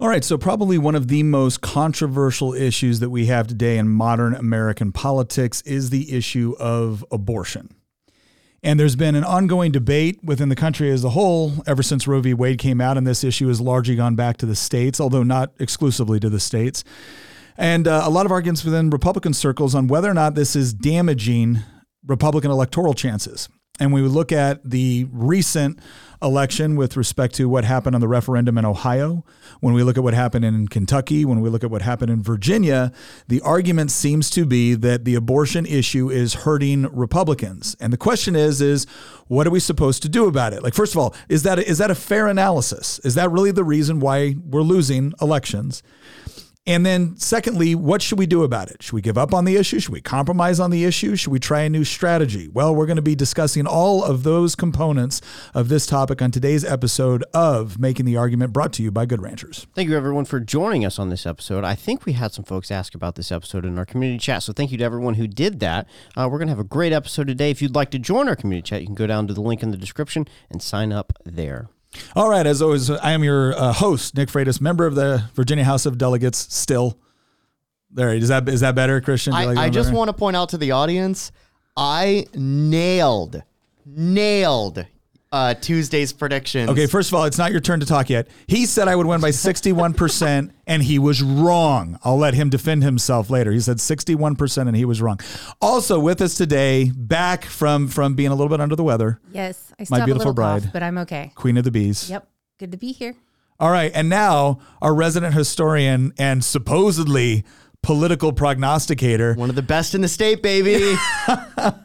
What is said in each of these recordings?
All right, so probably one of the most controversial issues that we have today in modern American politics is the issue of abortion. And there's been an ongoing debate within the country as a whole ever since Roe v. Wade came out, and this issue has largely gone back to the states, although not exclusively to the states. And uh, a lot of arguments within Republican circles on whether or not this is damaging Republican electoral chances. And we look at the recent election with respect to what happened on the referendum in Ohio, when we look at what happened in Kentucky, when we look at what happened in Virginia, the argument seems to be that the abortion issue is hurting Republicans. And the question is is what are we supposed to do about it? Like first of all, is that is that a fair analysis? Is that really the reason why we're losing elections? And then, secondly, what should we do about it? Should we give up on the issue? Should we compromise on the issue? Should we try a new strategy? Well, we're going to be discussing all of those components of this topic on today's episode of Making the Argument, brought to you by Good Ranchers. Thank you, everyone, for joining us on this episode. I think we had some folks ask about this episode in our community chat, so thank you to everyone who did that. Uh, we're going to have a great episode today. If you'd like to join our community chat, you can go down to the link in the description and sign up there. All right, as always, I am your uh, host, Nick Freitas, member of the Virginia House of Delegates. Still, there is that is that better, Christian? I, like I just better? want to point out to the audience, I nailed, nailed uh, Tuesday's predictions. Okay, first of all, it's not your turn to talk yet. He said I would win by 61%, and he was wrong. I'll let him defend himself later. He said 61%, and he was wrong. Also, with us today, back from from being a little bit under the weather, Yes, I still My have beautiful a little cough, bride. but I'm okay. Queen of the Bees. Yep, good to be here. All right, and now our resident historian and supposedly political prognosticator. One of the best in the state, baby.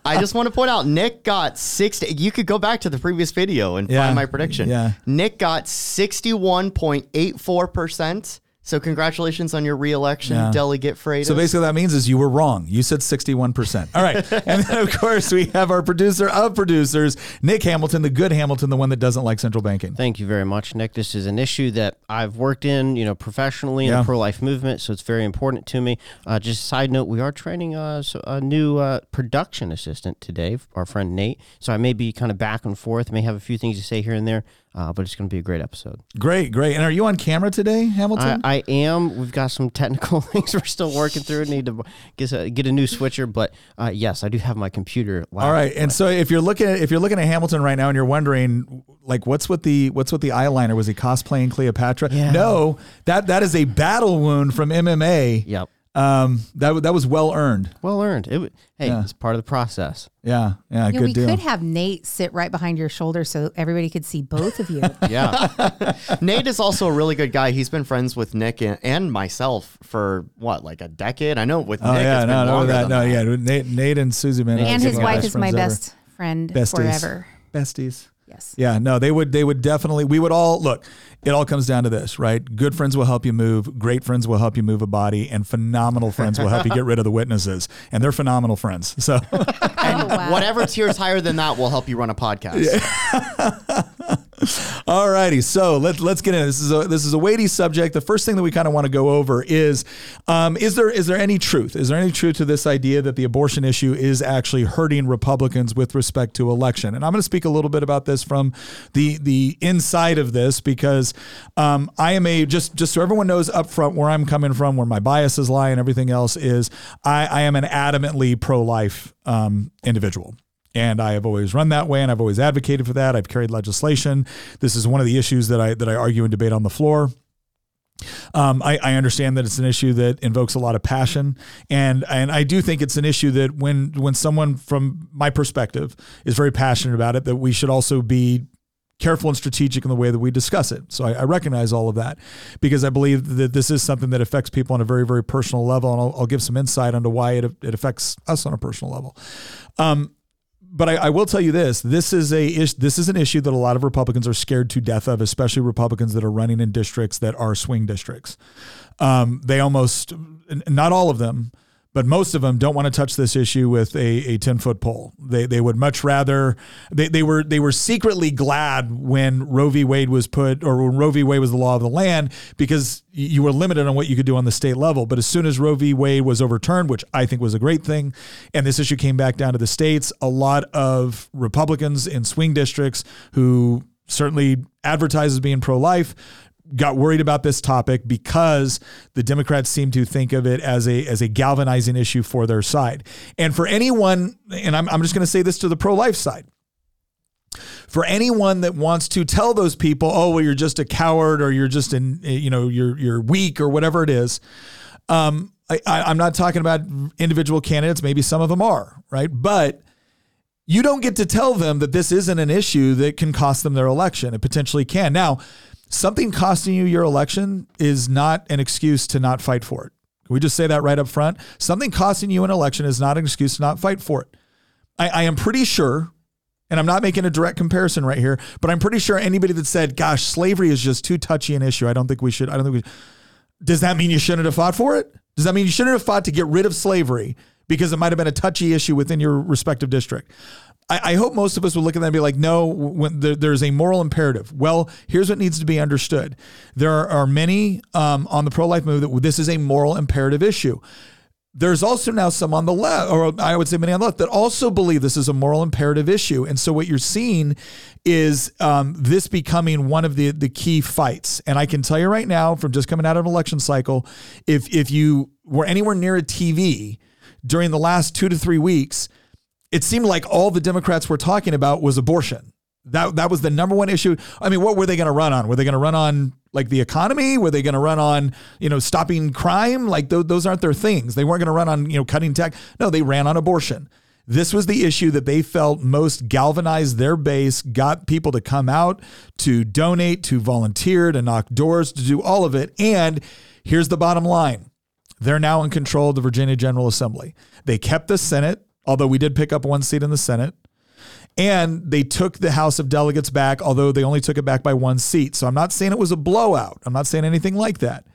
I just want to point out Nick got 60. You could go back to the previous video and Yeah, find my prediction. yeah. Nick got 61.84%. So congratulations on your reelection, Yeah. Delegate Freitas. So basically, that means is you were wrong. You said 61%. All right. and then, of course, we have our producer of producers, Nick Hamilton, the good Hamilton, the one that doesn't like central banking. Thank you very much, Nick. This is an issue that I've worked in, you know, professionally in Yeah. the pro-life movement, so it's very important to me. Uh, just a side note, we are training uh, so- a new uh, production assistant today, our friend Nate. So I may be kind of back and forth, may have a few things to say here and there, uh, but it's going to be a great episode. Great, great. And are you on camera today, Hamilton? I, I am. We've got some technical things we're still working through. Need to get a, get a new switcher, but uh, yes, I do have my computer. All right. And so if you're looking at if you're looking at Hamilton right now and you're wondering like what's with the what's with the eyeliner? Was he cosplaying Cleopatra? Yeah. No, that that is a battle wound from MMA. Yep. Um that that was well earned. Well earned. It, w- hey, Yeah. it's part of the process. Yeah. Yeah, Yeah, good we deal. could have Nate sit right behind your shoulder so everybody could see both of you. Yeah. Nate is also a really good guy. He's been friends with Nick and, and myself for what, like a decade? I know with Oh Nick, yeah, it's been no, no, that, than no, that. yeah. Nate, Nate and Susie man, and are his some wife best is my friends ever. best friend Besties. forever. besties. Yes. Yeah, no, they would they would definitely we would all look, it all comes down to this, right? Good friends will help you move, great friends will help you move a body, and phenomenal friends will help you get rid of the witnesses. And they're phenomenal friends. So And oh, wow. whatever tier's higher than that will help you run a podcast. All righty, so let's let's get in. This is a this is a weighty subject. The first thing that we kind of want to go over is, um, is there is there any truth? Is there any truth to this idea that the abortion issue is actually hurting Republicans with respect to election? And I'm going to speak a little bit about this from the the inside of this because um, I am a just just so everyone knows up front where I'm coming from, where my biases lie, and everything else is. I, I am an adamantly pro life um, individual. And I have always run that way, and I've always advocated for that. I've carried legislation. This is one of the issues that I that I argue and debate on the floor. Um, I, I understand that it's an issue that invokes a lot of passion, and and I do think it's an issue that when when someone from my perspective is very passionate about it, that we should also be careful and strategic in the way that we discuss it. So I, I recognize all of that because I believe that this is something that affects people on a very very personal level, and I'll, I'll give some insight onto why it it affects us on a personal level. Um, but I, I will tell you this: this is a ish, this is an issue that a lot of Republicans are scared to death of, especially Republicans that are running in districts that are swing districts. Um, they almost, not all of them, but most of them don't want to touch this issue with a, a 10 foot pole. They, they would much rather, they, they were, they were secretly glad when Roe v. Wade was put, or when Roe v. Wade was the law of the land, because you were limited on what you could do on the state level. But as soon as Roe v. Wade was overturned, which I think was a great thing, and this issue came back down to the states, a lot of Republicans in swing districts who certainly advertise as being pro life got worried about this topic because the Democrats seem to think of it as a as a galvanizing issue for their side. And for anyone, and I'm, I'm just going to say this to the pro life side. For anyone that wants to tell those people, oh well, you're just a coward or you're just in, you know, you're you're weak or whatever it is. Um, I, I'm not talking about individual candidates. Maybe some of them are right, but you don't get to tell them that this isn't an issue that can cost them their election. It potentially can. Now, something costing you your election is not an excuse to not fight for it. Can we just say that right up front? Something costing you an election is not an excuse to not fight for it. I, I am pretty sure, and I'm not making a direct comparison right here, but I'm pretty sure anybody that said, gosh, slavery is just too touchy an issue. I don't think we should, I don't think we, does that mean you shouldn't have fought for it? Does that mean you shouldn't have fought to get rid of slavery because it might have been a touchy issue within your respective district? I, I hope most of us will look at that and be like, no, when there, there's a moral imperative. Well, here's what needs to be understood. There are, are many um, on the pro life movement that this is a moral imperative issue. There's also now some on the left, or I would say many on the left, that also believe this is a moral imperative issue. And so what you're seeing is um, this becoming one of the the key fights. And I can tell you right now, from just coming out of an election cycle, if if you were anywhere near a TV during the last two to three weeks, it seemed like all the Democrats were talking about was abortion. That that was the number one issue. I mean, what were they going to run on? Were they going to run on like the economy? Were they going to run on you know stopping crime? Like those, those aren't their things. They weren't going to run on you know cutting tech. No, they ran on abortion. This was the issue that they felt most galvanized their base, got people to come out, to donate, to volunteer, to knock doors, to do all of it. And here's the bottom line they're now in control of the Virginia General Assembly. They kept the Senate, although we did pick up one seat in the Senate. And they took the House of Delegates back, although they only took it back by one seat. So I'm not saying it was a blowout. I'm not saying anything like that.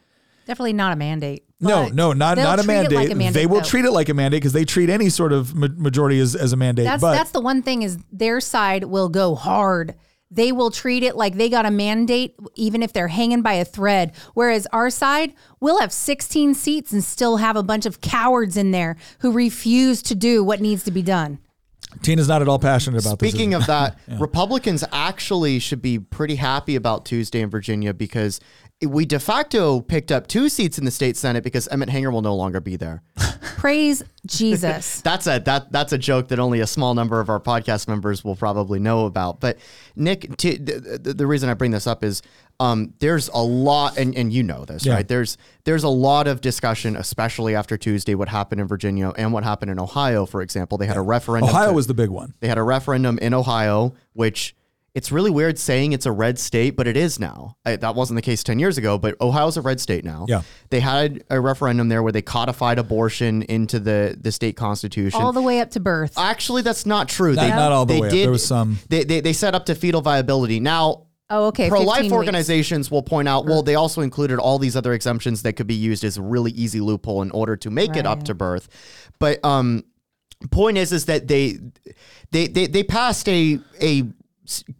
Definitely not a mandate. No, no, not not a mandate. like a mandate, They will though. treat it like a mandate because they treat any sort of ma- majority as, as a mandate. That's but that's the one thing is their side will go hard. They will treat it like they got a mandate, even if they're hanging by a thread. Whereas our side, we'll have 16 seats and still have a bunch of cowards in there who refuse to do what needs to be done. Tina's not at all passionate about this. Speaking of that, Republicans actually should be pretty happy about Tuesday in Virginia because we de facto picked up two seats in the state senate because Emmett Hanger will no longer be there. Praise Jesus. That's a that that's a joke that only a small number of our podcast members will probably know about. But Nick, t- the, the, the reason I bring this up is um, there's a lot, and, and you know this, Yeah. right? There's there's a lot of discussion, especially after Tuesday, what happened in Virginia and what happened in Ohio, for example. They had a referendum. Ohio to- was the big one. they had a referendum in Ohio, which it's really weird saying it's a red state, but it is now. I, that wasn't the case 10 years ago, but Ohio's a red state now. Yeah. They had a referendum there where they codified abortion into the, the state constitution. All the way up to birth. Actually, that's not true. Not- not all the way up. There was some- They, they, they set up to fetal viability. Now, Oh, okay. Pro 15 life weeks. organizations will point out, well, they also included all these other exemptions that could be used as a really easy loophole in order to make it up to birth. But um, point is, is that they they they, they passed a a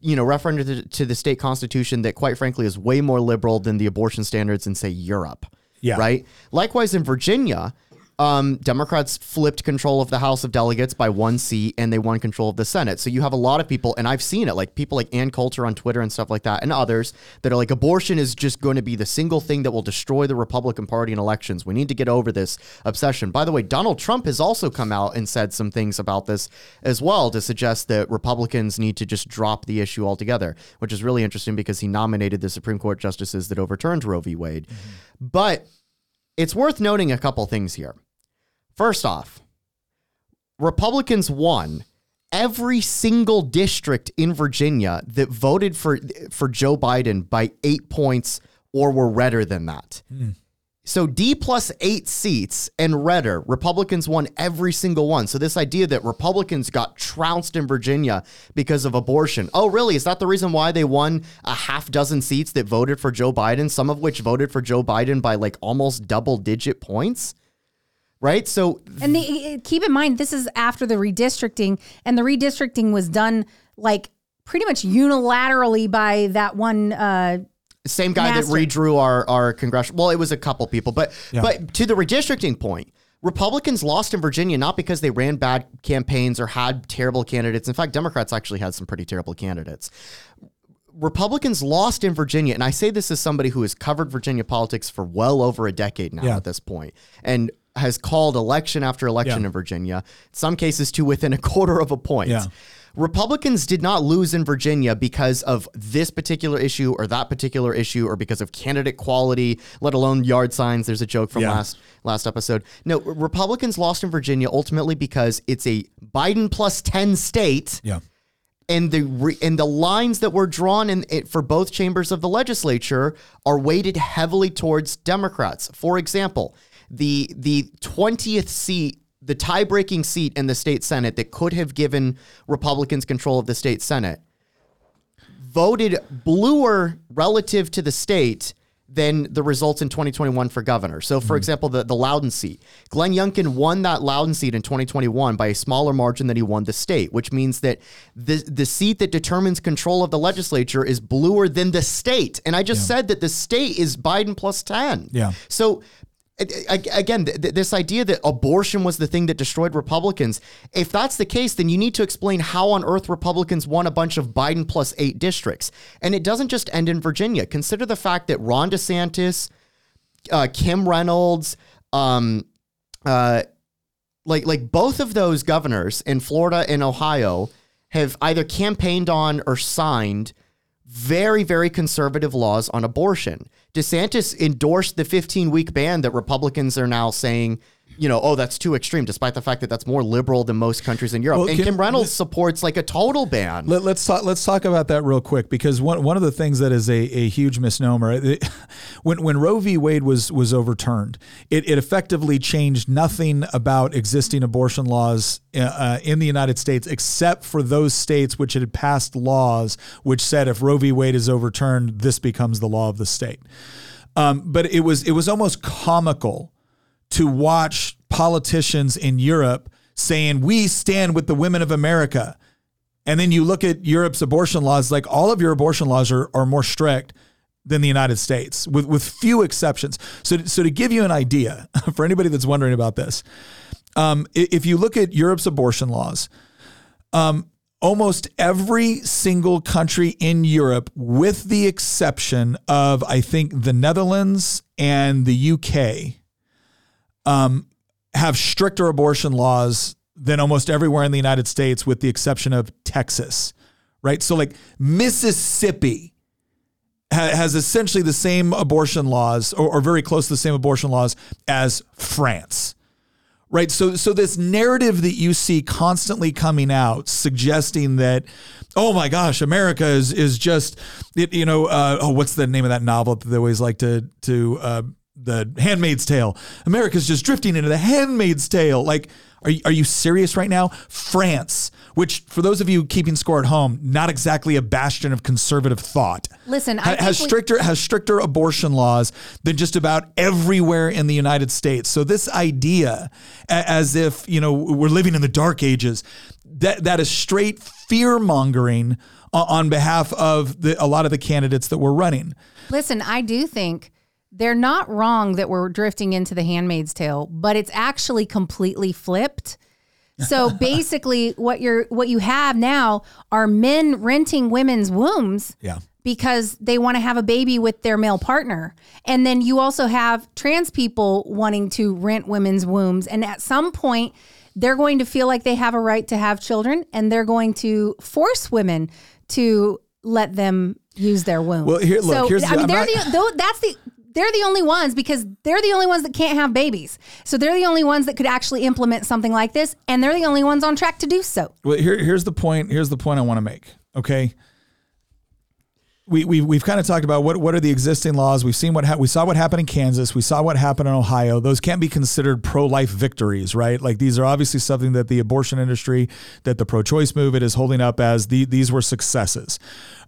you know referendum to, to the state constitution that, quite frankly, is way more liberal than the abortion standards in say Europe. Yeah. Right. Likewise, in Virginia. Um, Democrats flipped control of the House of Delegates by one seat and they won control of the Senate. So you have a lot of people, and I've seen it, like people like Ann Coulter on Twitter and stuff like that, and others that are like, abortion is just going to be the single thing that will destroy the Republican Party in elections. We need to get over this obsession. By the way, Donald Trump has also come out and said some things about this as well to suggest that Republicans need to just drop the issue altogether, which is really interesting because he nominated the Supreme Court justices that overturned Roe v. Wade. But it's worth noting a couple things here. First off, Republicans won every single district in Virginia that voted for for Joe Biden by 8 points or were redder than that. Hmm. So D plus eight seats and redder, Republicans won every single one. So this idea that Republicans got trounced in Virginia because of abortion. Oh, really? Is that the reason why they won a half dozen seats that voted for Joe Biden, some of which voted for Joe Biden by like almost double digit points? Right? So And the, keep in mind, this is after the redistricting, and the redistricting was done like pretty much unilaterally by that one. Uh, same guy Master. that redrew our our congressional. Well, it was a couple people, but Yeah. but to the redistricting point, Republicans lost in Virginia not because they ran bad campaigns or had terrible candidates. In fact, Democrats actually had some pretty terrible candidates. Republicans lost in Virginia, and I say this as somebody who has covered Virginia politics for well over a decade now Yeah. at this point, and has called election after election Yeah. in Virginia, in some cases to within a quarter of a point. Yeah. Republicans did not lose in Virginia because of this particular issue or that particular issue or because of candidate quality, let alone yard signs. There's a joke from Yeah. last last episode. No, Republicans lost in Virginia ultimately because it's a Biden plus 10 state Yeah. and the re- and the lines that were drawn in it for both chambers of the legislature are weighted heavily towards Democrats. For example, the the 20th seat, the tie-breaking seat in the state senate that could have given Republicans control of the state senate voted bluer relative to the state than the results in 2021 for governor. So, for hmm. example, the, the Loudoun seat, Glenn Youngkin won that Loudoun seat in 2021 by a smaller margin than he won the state, which means that the, the seat that determines control of the legislature is bluer than the state. And I just said that the state is Biden plus 10. Yeah. So, again, th- th- this idea that abortion was the thing that destroyed Republicans, if that's the case, then you need to explain how on earth Republicans won a bunch of Biden plus eight districts. And it doesn't just end in Virginia. Consider the fact that Ron DeSantis, uh, Kim Reynolds, um, uh, like like both of those governors in Florida and Ohio have either campaigned on or signed very very conservative laws on abortion. DeSantis endorsed the 15 week ban that Republicans are now saying, you know, oh that's too extreme despite the fact that that's more liberal than most countries in Europe. Well, and can- Kim Reynolds supports like a total ban. Let, us talk. Let's talk about that real quick because one one of the things that is a, a huge misnomer it- when when Roe v. Wade was was overturned, it, it effectively changed nothing about existing abortion laws uh, in the United States except for those states which had passed laws which said if Roe v. Wade is overturned, this becomes the law of the state. Um, but it was it was almost comical to watch politicians in Europe saying we stand with the women of America. And then you look at Europe's abortion laws, like all of your abortion laws are, are more strict than the United States, with, with few exceptions. So, so to give you an idea, for anybody that's wondering about this, um, if you look at Europe's abortion laws, um, almost every single country in Europe, with the exception of, I think, the Netherlands and the UK, um, have stricter abortion laws than almost everywhere in the United States, with the exception of Texas, right? So, like Mississippi ha- has essentially the same abortion laws, or, or very close to the same abortion laws as France. Right. So so this narrative that you see constantly coming out suggesting that, oh my gosh, America is is just it, you know, uh, oh, what's the name of that novel that they always like to to uh, the Handmaid's Tale. America's just drifting into the Handmaid's Tale. Like, are you, are you serious right now? France, which for those of you keeping score at home, not exactly a bastion of conservative thought. Listen, I Ha- has we- stricter has stricter abortion laws than just about everywhere in the United States. So this idea, as if you know we're living in the dark ages, that that is straight fear mongering on behalf of the, a lot of the candidates that we're running. Listen, I do think they're not wrong that we're drifting into the handmaid's tale, but it's actually completely flipped. So basically what you're what you have now are men renting women's wombs Yeah. because they want to have a baby with their male partner. And then you also have trans people wanting to rent women's wombs and at some point they're going to feel like they have a right to have children and they're going to force women to let them use their womb. Well, here- look, so, here's I the- mean, I'm they're not- the that's the they're the only ones because they're the only ones that can't have babies. So they're the only ones that could actually implement something like this, and they're the only ones on track to do so. Well, here, here's the point. Here's the point I want to make. Okay. We, we, we've kind of talked about what, what are the existing laws. We've seen what ha- we saw what happened in Kansas. We saw what happened in Ohio. Those can't be considered pro life victories, right? Like these are obviously something that the abortion industry, that the pro choice movement is holding up as the, these were successes.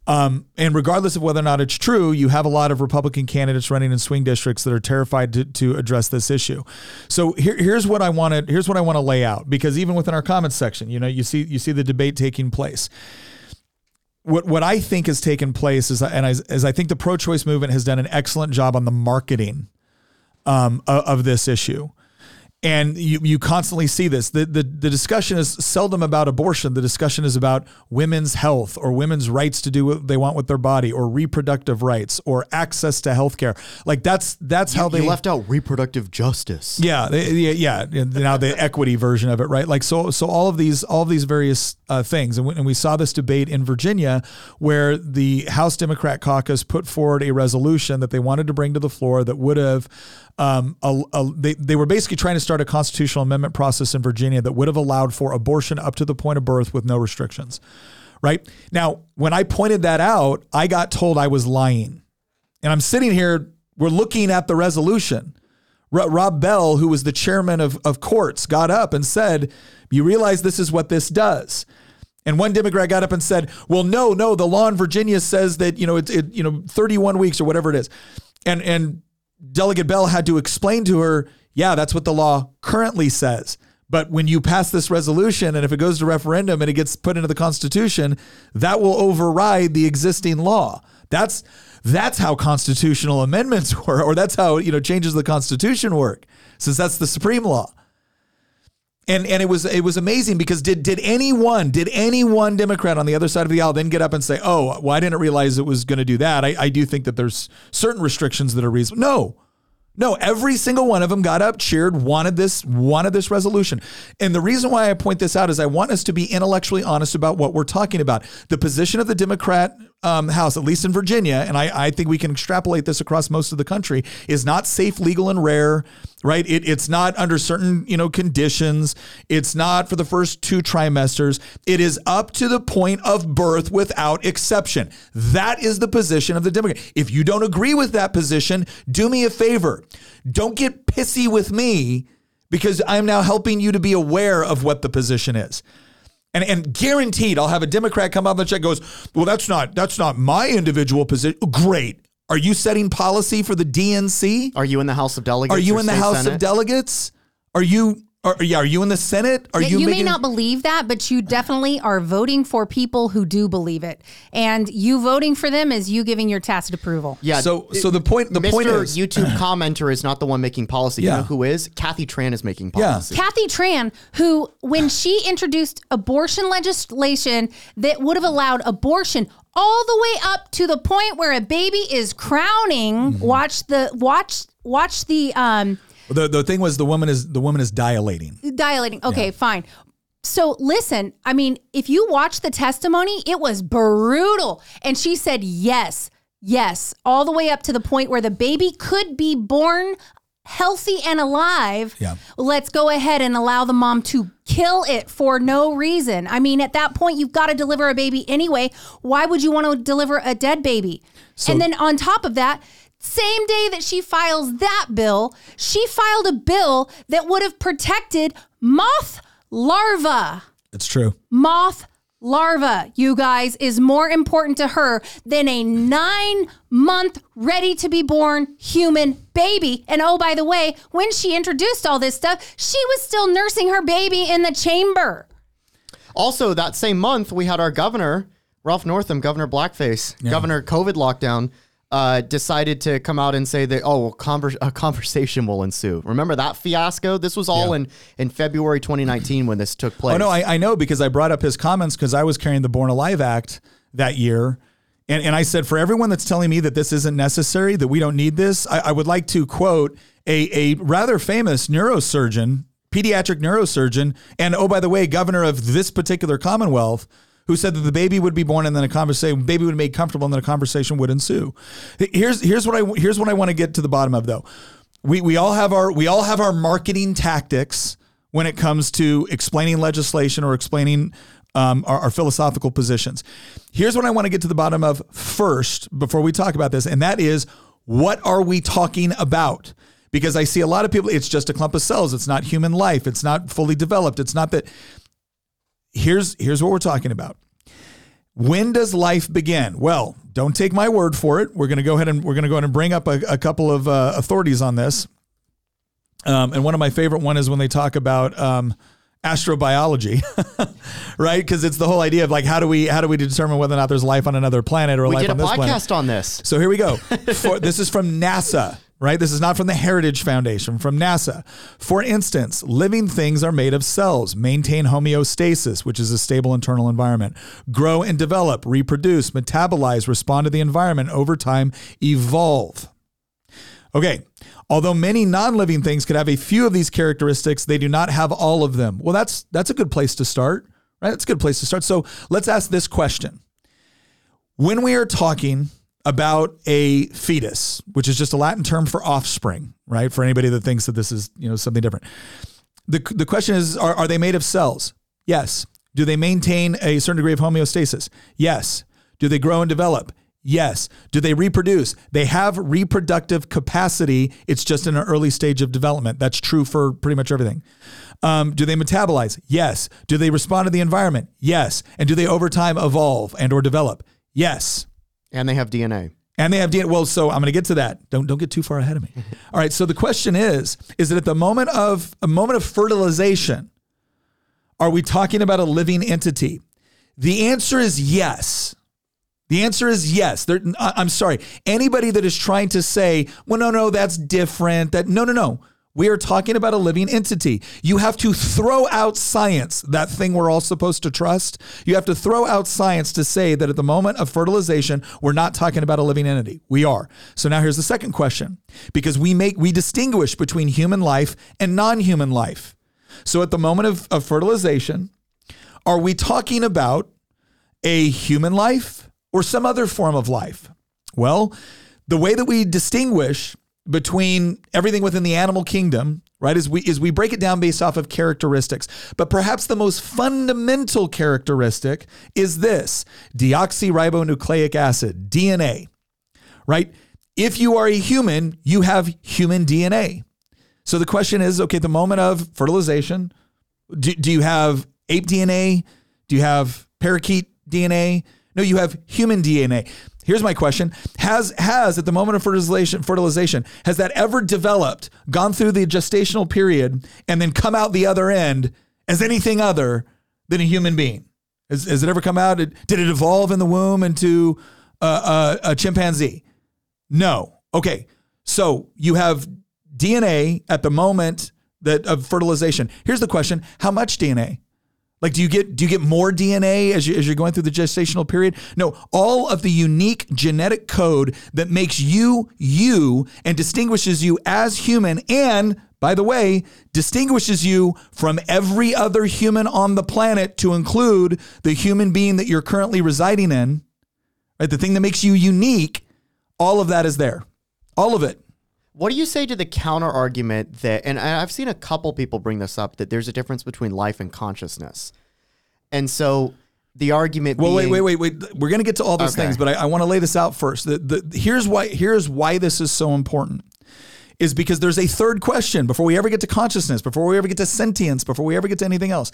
Um, and regardless of whether or not it's true, you have a lot of Republican candidates running in swing districts that are terrified to, to address this issue. So here, here's what I want to here's what I want to lay out because even within our comments section, you know, you see you see the debate taking place. What what I think has taken place is, and I, as I think the pro-choice movement has done an excellent job on the marketing um, of, of this issue And you, you constantly see this. The, the the discussion is seldom about abortion. The discussion is about women's health or women's rights to do what they want with their body or reproductive rights or access to health care. Like that's that's how they you left out reproductive justice. yeah, they, yeah, yeah. Now the equity version of it, right? Like so, so all of these, all of these various uh, things, and we, and we saw this debate in Virginia, where the House Democrat caucus put forward a resolution that they wanted to bring to the floor that would have, um, a, a, they they were basically trying to start a constitutional amendment process in Virginia that would have allowed for abortion up to the point of birth with no restrictions, right? Now, when I pointed that out, I got told I was lying, and I'm sitting here, we're looking at the resolution. Ro- Rob Bell, who was the chairman of, of courts, got up and said, You realize this is what this does. And one Democrat got up and said, Well, no, no, the law in Virginia says that, you know, it's it, you know, 31 weeks or whatever it is. And and Delegate Bell had to explain to her, yeah, that's what the law currently says. But when you pass this resolution and if it goes to referendum and it gets put into the Constitution, that will override the existing law. That's that's how constitutional amendments work, or that's how you know changes to the Constitution work, since that's the supreme law. And and it was it was amazing because did did anyone did any one Democrat on the other side of the aisle then get up and say, oh, well, I didn't realize it was going to do that. I, I do think that there's certain restrictions that are reasonable. No, no, every single one of them got up, cheered, wanted this, wanted this resolution. And the reason why I point this out is I want us to be intellectually honest about what we're talking about. The position of the Democrat um, House, at least in Virginia, and I, I think we can extrapolate this across most of the country, is not safe, legal, and rare. Right? It, it's not under certain you know conditions. It's not for the first two trimesters. It is up to the point of birth without exception. That is the position of the Democrat. If you don't agree with that position, do me a favor. Don't get pissy with me because I'm now helping you to be aware of what the position is. And, and guaranteed I'll have a Democrat come out of the check goes, well, that's not that's not my individual position. Great. Are you setting policy for the DNC? Are you in the House of Delegates? Are you in the House Senate? of Delegates? Are you are, yeah, are you in the Senate? Are Yeah, you you, may making not believe that, but you definitely are voting for people who do believe it. And you voting for them is you giving your tacit approval. Yeah. So so the point the Mr. point is YouTube commenter is not the one making policy. You Yeah. know who is? Kathy Tran is making policy. Yeah. policy. Kathy Tran, who, when she introduced abortion legislation that would have allowed abortion all the way up to the point where a baby is crowning, Mm-hmm. watch the watch watch the um the the thing was the woman is the woman is dilating. dilating. Okay, fine. So listen, I mean, if you watch the testimony, it was brutal. And she said yes, yes, all the way up to the point where the baby could be born healthy and alive. Yeah. Let's go ahead and allow the mom to kill it for no reason. I mean, at that point, you've got to deliver a baby anyway. Why would you want to deliver a dead baby? and then on top of that, same day that she files that bill, she filed a bill that would have protected moth larva. It's true. Moth larva, you guys, is more important to her than a nine month ready to be born human baby. And oh, by the way, when she introduced all this stuff, she was still nursing her baby in the chamber. Also, that same month, we had our governor, Ralph Northam, Governor Blackface, Governor COVID lockdown, uh, decided to come out and say that, oh, conver- a conversation will ensue. Remember that fiasco? This was all Yeah. in, in February 2019 when this took place. Oh no, I, I know because I brought up his comments because I was carrying the Born Alive Act that year. And, and I said, for everyone that's telling me that this isn't necessary, that we don't need this, I, I would like to quote a, a rather famous neurosurgeon, pediatric neurosurgeon, and oh, by the way, governor of this particular Commonwealth, who said that the baby would be born and then a conversation, baby would be made comfortable and then a conversation would ensue. Here's here's what I here's what I want to get to the bottom of though. We we all have our we all have our marketing tactics when it comes to explaining legislation or explaining um, our, our philosophical positions. Here's what I want to get to the bottom of first before we talk about this, and that is what are we talking about? Because I see a lot of people, it's just a clump of cells. It's not human life. It's not fully developed. It's not that. Here's here's what we're talking about. When does life begin? Well, don't take my word for it. We're going to go ahead and we're going to go ahead and bring up a, a couple of uh, authorities on this. Um, and one of my favorite one is when they talk about um, astrobiology, right? Because it's the whole idea of like how do we how do we determine whether or not there's life on another planet or we life did a on this planet? podcast on this. So here we go. For, this is from NASA, right? This is not from the Heritage Foundation, from NASA. For instance, living things are made of cells, maintain homeostasis, which is a stable internal environment, grow and develop, reproduce, metabolize, respond to the environment, over time, evolve. Okay, although many non-living things could have a few of these characteristics, they do not have all of them. Well, that's that's a good place to start, right? That's a good place to start. So let's ask this question. When we are talking about a fetus, which is just a Latin term for offspring, right? For anybody that thinks that this is, you know, something different. The, the question is, are, are they made of cells? Yes. Do they maintain a certain degree of homeostasis? Yes. Do they grow and develop? Yes. Do they reproduce? They have reproductive capacity. It's just in an early stage of development. That's true for pretty much everything. Um, do they metabolize? Yes. Do they respond to the environment? Yes. And do they over time evolve and or develop? Yes. And they have DNA. And they have DNA. Well, so I'm going to get to that. Don't don't get too far ahead of me. All right. So the question is: Is that at the moment of a moment of fertilization, are we talking about a living entity? The answer is yes. The answer is yes. There, I'm sorry. Anybody that is trying to say, well, no, no, that's different. That no, no, no. We are talking about a living entity. You have to throw out science, that thing we're all supposed to trust. You have to throw out science to say that at the moment of fertilization, we're not talking about a living entity. We are. So now here's the second question because we make we distinguish between human life and non-human life. So at the moment of, of fertilization, are we talking about a human life or some other form of life? Well, the way that we distinguish between everything within the animal kingdom, right, is we is we break it down based off of characteristics. But perhaps the most fundamental characteristic is this: deoxyribonucleic acid, DNA. Right? If you are a human, you have human DNA. So the question is, okay, at the moment of fertilization, do, do you have ape DNA? Do you have parakeet DNA? No, you have human DNA. Here's my question. Has has at the moment of fertilization fertilization has that ever developed, gone through the gestational period and then come out the other end as anything other than a human being? Has, has it ever come out? Did it evolve in the womb into a, a, a chimpanzee? No. Okay. So you have DNA at the moment that of fertilization. Here's the question: How much DNA? Like, do you get do you get more DNA as you as you're going through the gestational period? No, all of the unique genetic code that makes you you and distinguishes you as human, and by the way, distinguishes you from every other human on the planet, to include the human being that you're currently residing in. Right, the thing that makes you unique. All of that is there, all of it. What do you say to the counter argument that, and I- I've seen a couple people bring this up, that there's a difference between life and consciousness. And so the argument Well, wait, being- wait, wait, wait. We're going to get to all those Okay. things, but I, I want to lay this out first. The, the, here's why. Here's why this is so important. Is because there's a third question before we ever get to consciousness, before we ever get to sentience, before we ever get to anything else.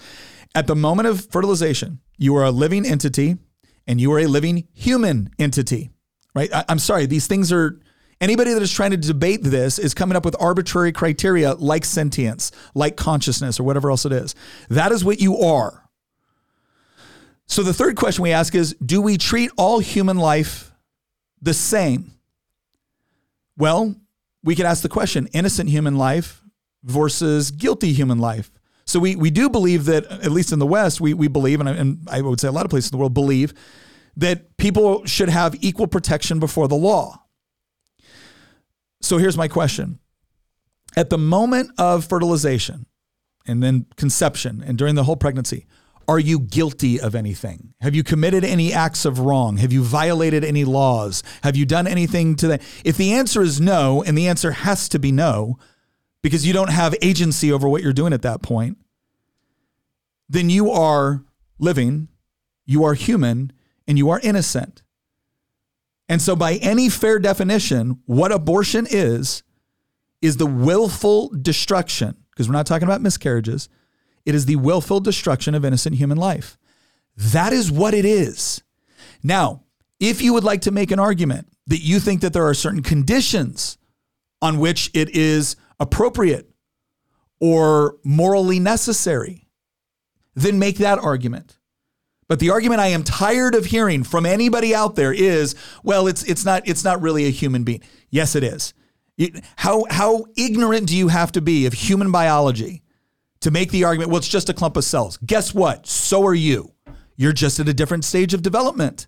At the moment of fertilization, you are a living entity, and you are a living human entity. Right? I, I'm sorry. These things are. Anybody that is trying to debate this is coming up with arbitrary criteria like sentience, like consciousness, or whatever else it is. That is what you are. So the third question we ask is Do we treat all human life the same? Well, we could ask the question innocent human life versus guilty human life. So we, we do believe that, at least in the West, we, we believe, and I, and I would say a lot of places in the world believe, that people should have equal protection before the law. So here's my question. At the moment of fertilization and then conception and during the whole pregnancy, are you guilty of anything? Have you committed any acts of wrong? Have you violated any laws? Have you done anything to that? If the answer is no, and the answer has to be no, because you don't have agency over what you're doing at that point, then you are living, you are human, and you are innocent. And so, by any fair definition, what abortion is, is the willful destruction, because we're not talking about miscarriages, it is the willful destruction of innocent human life. That is what it is. Now, if you would like to make an argument that you think that there are certain conditions on which it is appropriate or morally necessary, then make that argument. But the argument I am tired of hearing from anybody out there is, well, it's it's not it's not really a human being. Yes, it is. How how ignorant do you have to be of human biology to make the argument? Well, it's just a clump of cells. Guess what? So are you. You're just at a different stage of development.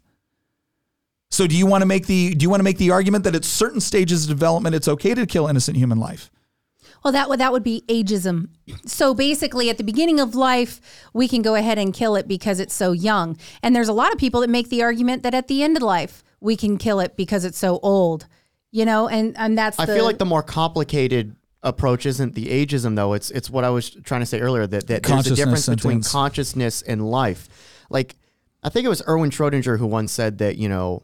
So do you want to make the do you want to make the argument that at certain stages of development it's okay to kill innocent human life? Well, that would that would be ageism. So basically, at the beginning of life, we can go ahead and kill it because it's so young. And there's a lot of people that make the argument that at the end of life, we can kill it because it's so old. You know, and and that's I the, feel like the more complicated approach isn't the ageism though. It's it's what I was trying to say earlier that, that there's a Consciousness, difference between consciousness and life. Like I think it was Erwin Schrodinger who once said that you know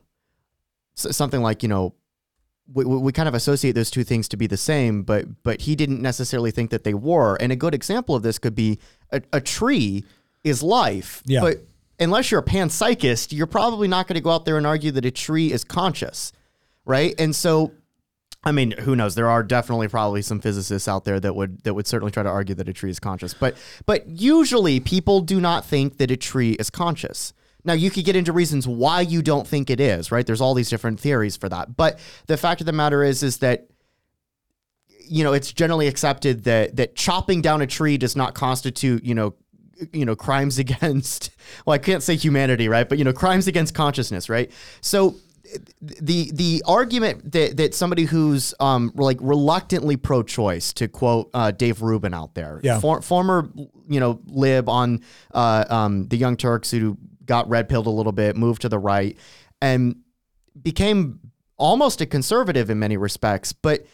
something like you know we, we kind of associate those two things to be the same, but but he didn't necessarily think that they were. And a good example of this could be a, a tree is life, Yeah. but unless you're a panpsychist, you're probably not going to go out there and argue that a tree is conscious, right? And so I mean, who knows? There are definitely probably some physicists out there that would that would certainly try to argue that a tree is conscious. But but usually people do not think that a tree is conscious. Now you could get into reasons why you don't think it is, right? There's all these different theories for that. But the fact of the matter is is that you know, it's generally accepted that that chopping down a tree does not constitute, you know, you know, crimes against well, I can't say humanity, right? But you know, crimes against consciousness, right? So the the argument that that somebody who's um like reluctantly pro-choice to quote uh, Dave Rubin out there, Yeah. for, former you know lib on uh, um, the Young Turks who got red pilled a little bit, moved to the right, and became almost a conservative in many respects, but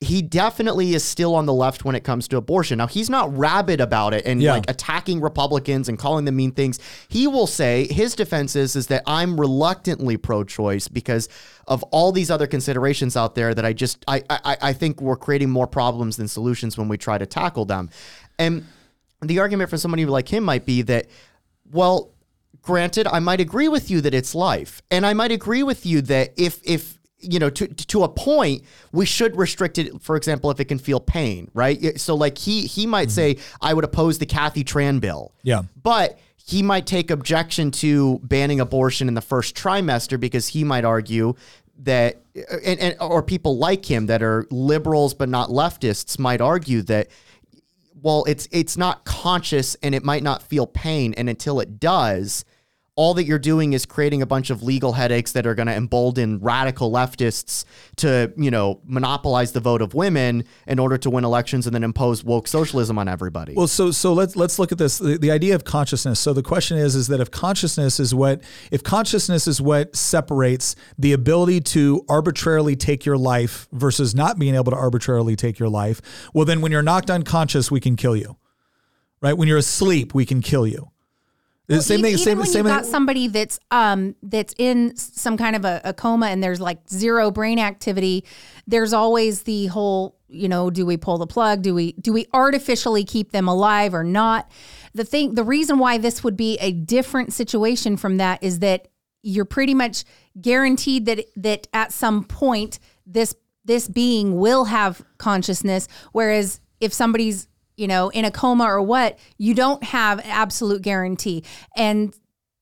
he definitely is still on the left when it comes to abortion. Now he's not rabid about it and Yeah. like attacking Republicans and calling them mean things. He will say his defense is, is that I'm reluctantly pro-choice because of all these other considerations out there that I just I I, I think we're creating more problems than solutions when we try to tackle them. And the argument for somebody like him might be that, well, granted, I might agree with you that it's life, and I might agree with you that if if you know to to a point we should restrict it for example if it can feel pain right? So like he he might mm-hmm. say i would oppose the kathy tran bill. Yeah. but he might take objection to banning abortion in the first trimester because he might argue that uh, and, and or people like him that are liberals but not leftists might argue that well it's it's not conscious and it might not feel pain and until it does all that you're doing is creating a bunch of legal headaches that are going to embolden radical leftists to, you know, monopolize the vote of women in order to win elections and then impose woke socialism on everybody. Well, so so let's let's look at this. The, the idea of consciousness. So the question is, is that if consciousness is what if consciousness is what separates the ability to arbitrarily take your life versus not being able to arbitrarily take your life, well, then when you're knocked unconscious, we can kill you, right? When you're asleep, we can kill you. Well, same even, thing. even Same when same you've got somebody that's um that's in some kind of a, a coma and there's like zero brain activity, there's always the whole you know do we pull the plug? Do we do we artificially keep them alive or not? The thing, the reason why this would be a different situation from that is that you're pretty much guaranteed that that at some point this this being will have consciousness, whereas if somebody's you know, in a coma or what, you don't have absolute guarantee. And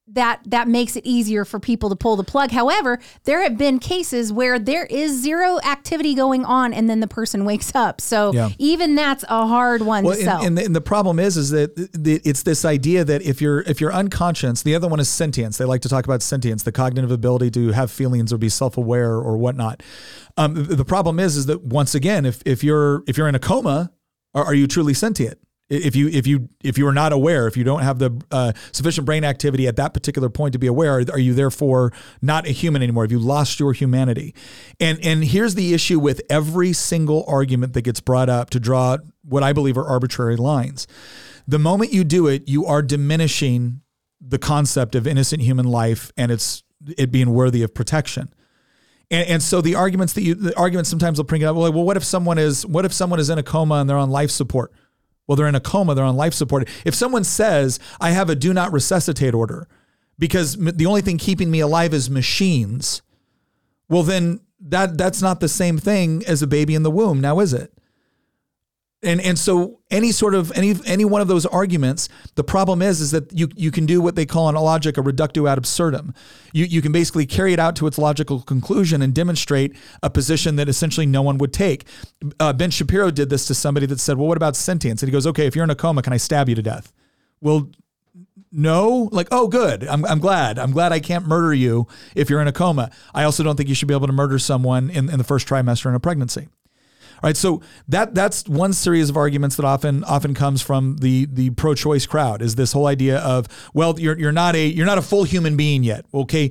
that that makes it easier for people to pull the plug. However, there have been cases where there is zero activity going on and then the person wakes up. So Yeah. even that's a hard one Well, to sell. and, and, the, and the problem is, is that th- th- it's this idea that if you're if you're unconscious, the other one is sentience. They like to talk about sentience, the cognitive ability to have feelings or be self aware or whatnot. Um, the, the problem is, is that once again, if if you're if you're in a coma, are, are you truly sentient? If you if you if you are not aware, if you don't have the uh, sufficient brain activity at that particular point to be aware, are you therefore not a human anymore? Have you lost your humanity? And and here's the issue with every single argument that gets brought up to draw what I believe are arbitrary lines. The moment you do it, you are diminishing the concept of innocent human life and its it being worthy of protection. And, and so the arguments that you the arguments sometimes will bring it up. Well, well, what if someone is what if someone is in a coma and they're on life support? Well, they're in a coma, they're on life support. If someone says, I have a do not resuscitate order because the only thing keeping me alive is machines, well, then that that's not the same thing as a baby in the womb, now is it? And and so any sort of any any one of those arguments, the problem is is that you you can do what they call in logic a reductio ad absurdum. You you can basically carry it out to its logical conclusion and demonstrate a position that essentially no one would take. Uh, ben Shapiro did this to somebody that said, "Well, what about sentience?" And he goes, "Okay, if you're in a coma, can I stab you to death?" Well, no like oh good I'm, I'm glad i'm glad i can't murder you if you're in a coma i also don't think you should be able to murder someone in, in the first trimester in a pregnancy all right so that that's one series of arguments that often often comes from the the pro-choice crowd is this whole idea of well you're, you're not a you're not a full human being yet okay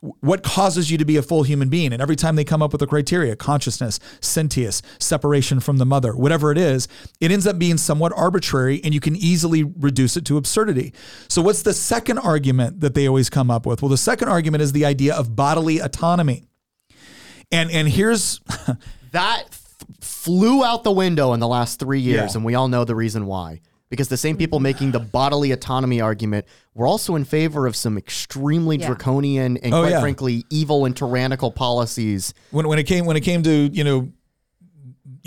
what causes you to be a full human being? And every time they come up with a criteria, consciousness, sentience, separation from the mother, whatever it is, it ends up being somewhat arbitrary and you can easily reduce it to absurdity. So, what's the second argument that they always come up with? Well, the second argument is the idea of bodily autonomy. And, and here's that flew out the window in the last three years, Yeah. and we all know the reason why. Because the same people making the bodily autonomy argument were also in favor of some extremely Yeah. draconian and Oh, quite yeah. frankly evil and tyrannical policies. when, when it came when it came to you know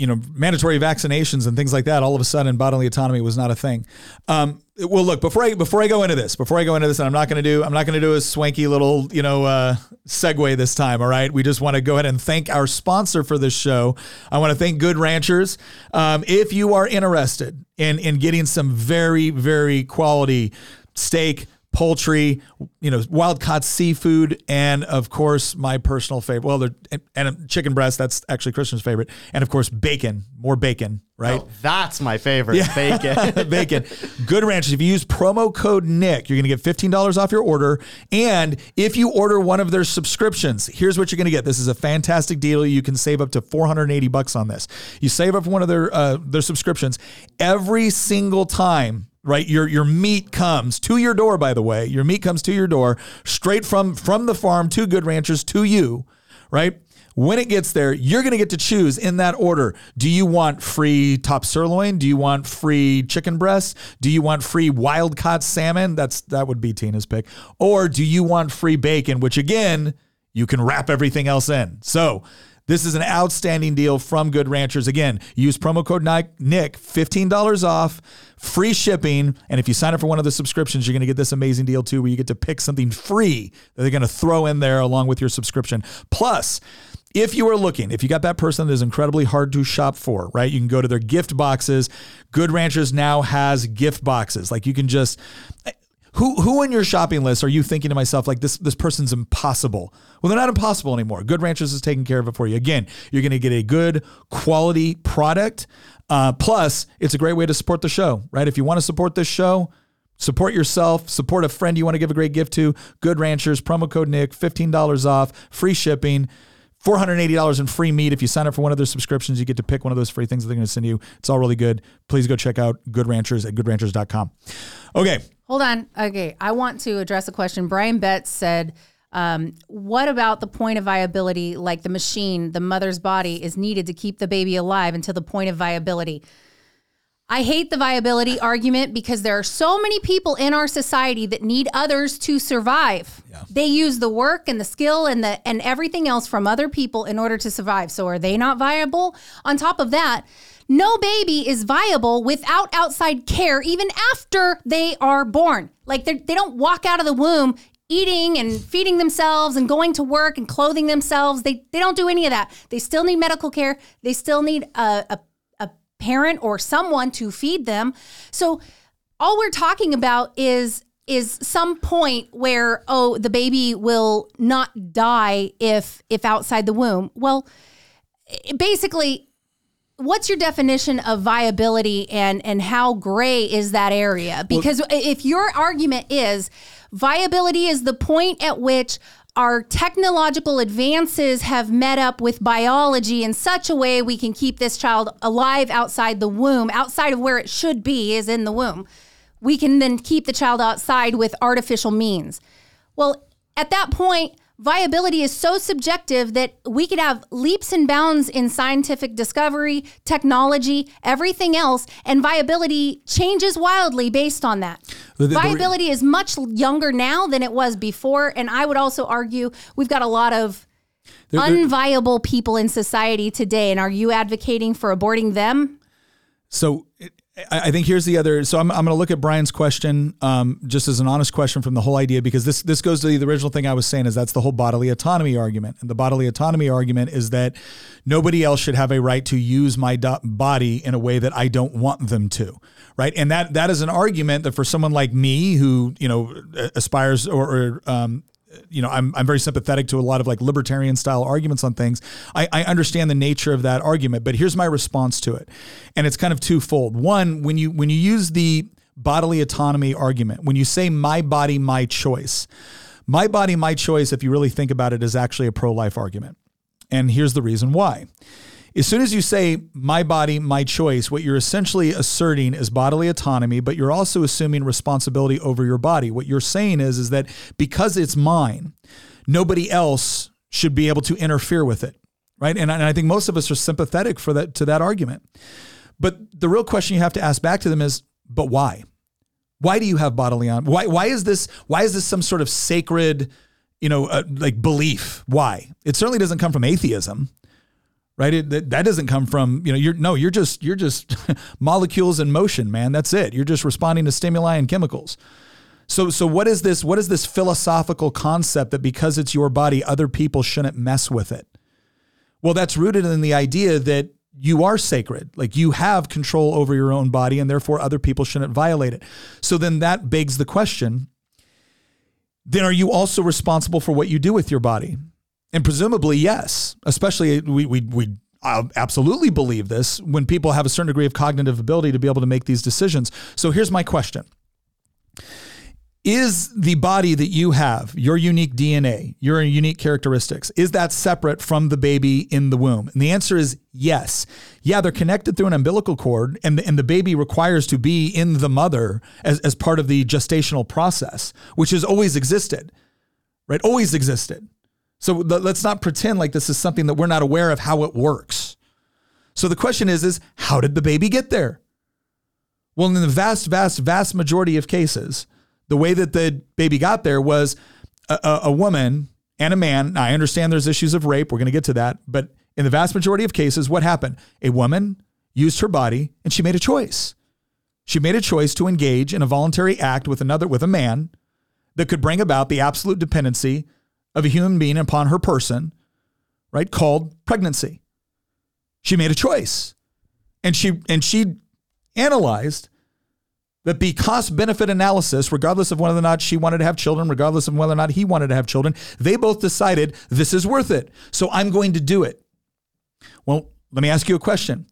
you know mandatory vaccinations and things like that all of a sudden bodily autonomy was not a thing. Um, well look before i before i go into this before i go into this and i'm not going to do i'm not going to do a swanky little you know uh, segue this time all right? We just want to go ahead and thank our sponsor for this show. I want to thank good ranchers. Um, if you are interested in in getting some very very quality steak poultry, you know, wild caught seafood, and of course my personal favorite. Well, and, and chicken breast. That's actually Christian's favorite, and of course bacon. More bacon, right? Oh, that's my favorite. Bacon. bacon. Good Ranchers. If you use promo code Nick, you're going to get $15 off your order. And if you order one of their subscriptions, here's what you're going to get. This is a fantastic deal. You can save up to 480 bucks on this. You save up one of their uh, their subscriptions every single time. Right, your your meat comes to your door. By the way, your meat comes to your door straight from from the farm to Good Ranchers to you. Right, when it gets there, you're going to get to choose in that order. Do you want free top sirloin? Do you want free chicken breast? Do you want free wild caught salmon? That's that would be Tina's pick. Or do you want free bacon, which again, you can wrap everything else in. So, this is an outstanding deal from Good Ranchers. Again, use promo code Nick, $15 off, free shipping. And if you sign up for one of the subscriptions, you're going to get this amazing deal too, where you get to pick something free that they're going to throw in there along with your subscription. Plus, if you are looking, if you got that person that is incredibly hard to shop for, right? You can go to their gift boxes. Good Ranchers now has gift boxes. Like you can just who who in your shopping list are you thinking to myself like this this person's impossible? Well, they're not impossible anymore. Good Ranchers is taking care of it for you. Again, you're going to get a good quality product. Uh, plus, it's a great way to support the show, right? If you want to support this show, support yourself, support a friend you want to give a great gift to. Good Ranchers, promo code Nick, fifteen dollars off, free shipping. $480 in free meat. If you sign up for one of their subscriptions, you get to pick one of those free things that they're going to send you. It's all really good. Please go check out Good Ranchers at goodranchers.com. Okay. Hold on. Okay. I want to address a question. Brian Betts said, um, what about the point of viability, like the machine, the mother's body is needed to keep the baby alive until the point of viability? I hate the viability argument because there are so many people in our society that need others to survive. Yeah. They use the work and the skill and the and everything else from other people in order to survive. So are they not viable? On top of that, no baby is viable without outside care even after they are born. Like they don't walk out of the womb eating and feeding themselves and going to work and clothing themselves. They they don't do any of that. They still need medical care. They still need a, a a parent or someone to feed them. So all we're talking about is is some point where oh the baby will not die if if outside the womb. Well, basically what's your definition of viability and and how gray is that area? Because if your argument is viability is the point at which our technological advances have met up with biology in such a way we can keep this child alive outside the womb outside of where it should be is in the womb we can then keep the child outside with artificial means. Well, at that point, viability is so subjective that we could have leaps and bounds in scientific discovery, technology, everything else, and viability changes wildly based on that. The- the- the- viability is much younger now than it was before. And I would also argue we've got a lot of unviable people in society today. And are you advocating for aborting them? So I think here's the other. So I'm, I'm going to look at Brian's question um, just as an honest question from the whole idea because this this goes to the original thing I was saying is that's the whole bodily autonomy argument. And the bodily autonomy argument is that nobody else should have a right to use my do- body in a way that I don't want them to, right? And that that is an argument that for someone like me who you know aspires or, or um, you know, I'm, I'm very sympathetic to a lot of like libertarian style arguments on things. I, I understand the nature of that argument, but here's my response to it. And it's kind of twofold. One, when you when you use the bodily autonomy argument, when you say my body, my choice, my body, my choice, if you really think about it, is actually a pro-life argument. And here's the reason why. As soon as you say my body, my choice, what you're essentially asserting is bodily autonomy, but you're also assuming responsibility over your body. What you're saying is, is that because it's mine, nobody else should be able to interfere with it. Right. And, and I think most of us are sympathetic for that to that argument. But the real question you have to ask back to them is, but why? Why do you have bodily on? Why why is this why is this some sort of sacred, you know, uh, like belief? Why? It certainly doesn't come from atheism right? It, that, that doesn't come from you know you're no you're just you're just molecules in motion, man. That's it. You're just responding to stimuli and chemicals. So so what is this? What is this philosophical concept that because it's your body, other people shouldn't mess with it? Well, that's rooted in the idea that you are sacred. Like you have control over your own body, and therefore other people shouldn't violate it. So then that begs the question: Then are you also responsible for what you do with your body? And presumably, yes. Especially, we we we uh, absolutely believe this when people have a certain degree of cognitive ability to be able to make these decisions. So here's my question: Is the body that you have, your unique DNA, your unique characteristics, is that separate from the baby in the womb? And the answer is yes. Yeah, they're connected through an umbilical cord, and the, and the baby requires to be in the mother as, as part of the gestational process, which has always existed, right? Always existed. So let's not pretend like this is something that we're not aware of how it works. So the question is is how did the baby get there? Well, in the vast vast vast majority of cases, the way that the baby got there was a, a, a woman and a man. I understand there's issues of rape, we're going to get to that, but in the vast majority of cases what happened? A woman used her body and she made a choice. She made a choice to engage in a voluntary act with another with a man that could bring about the absolute dependency of a human being upon her person, right? Called pregnancy. She made a choice. And she and she analyzed that the cost benefit analysis, regardless of whether or not she wanted to have children, regardless of whether or not he wanted to have children, they both decided this is worth it. So I'm going to do it. Well, let me ask you a question.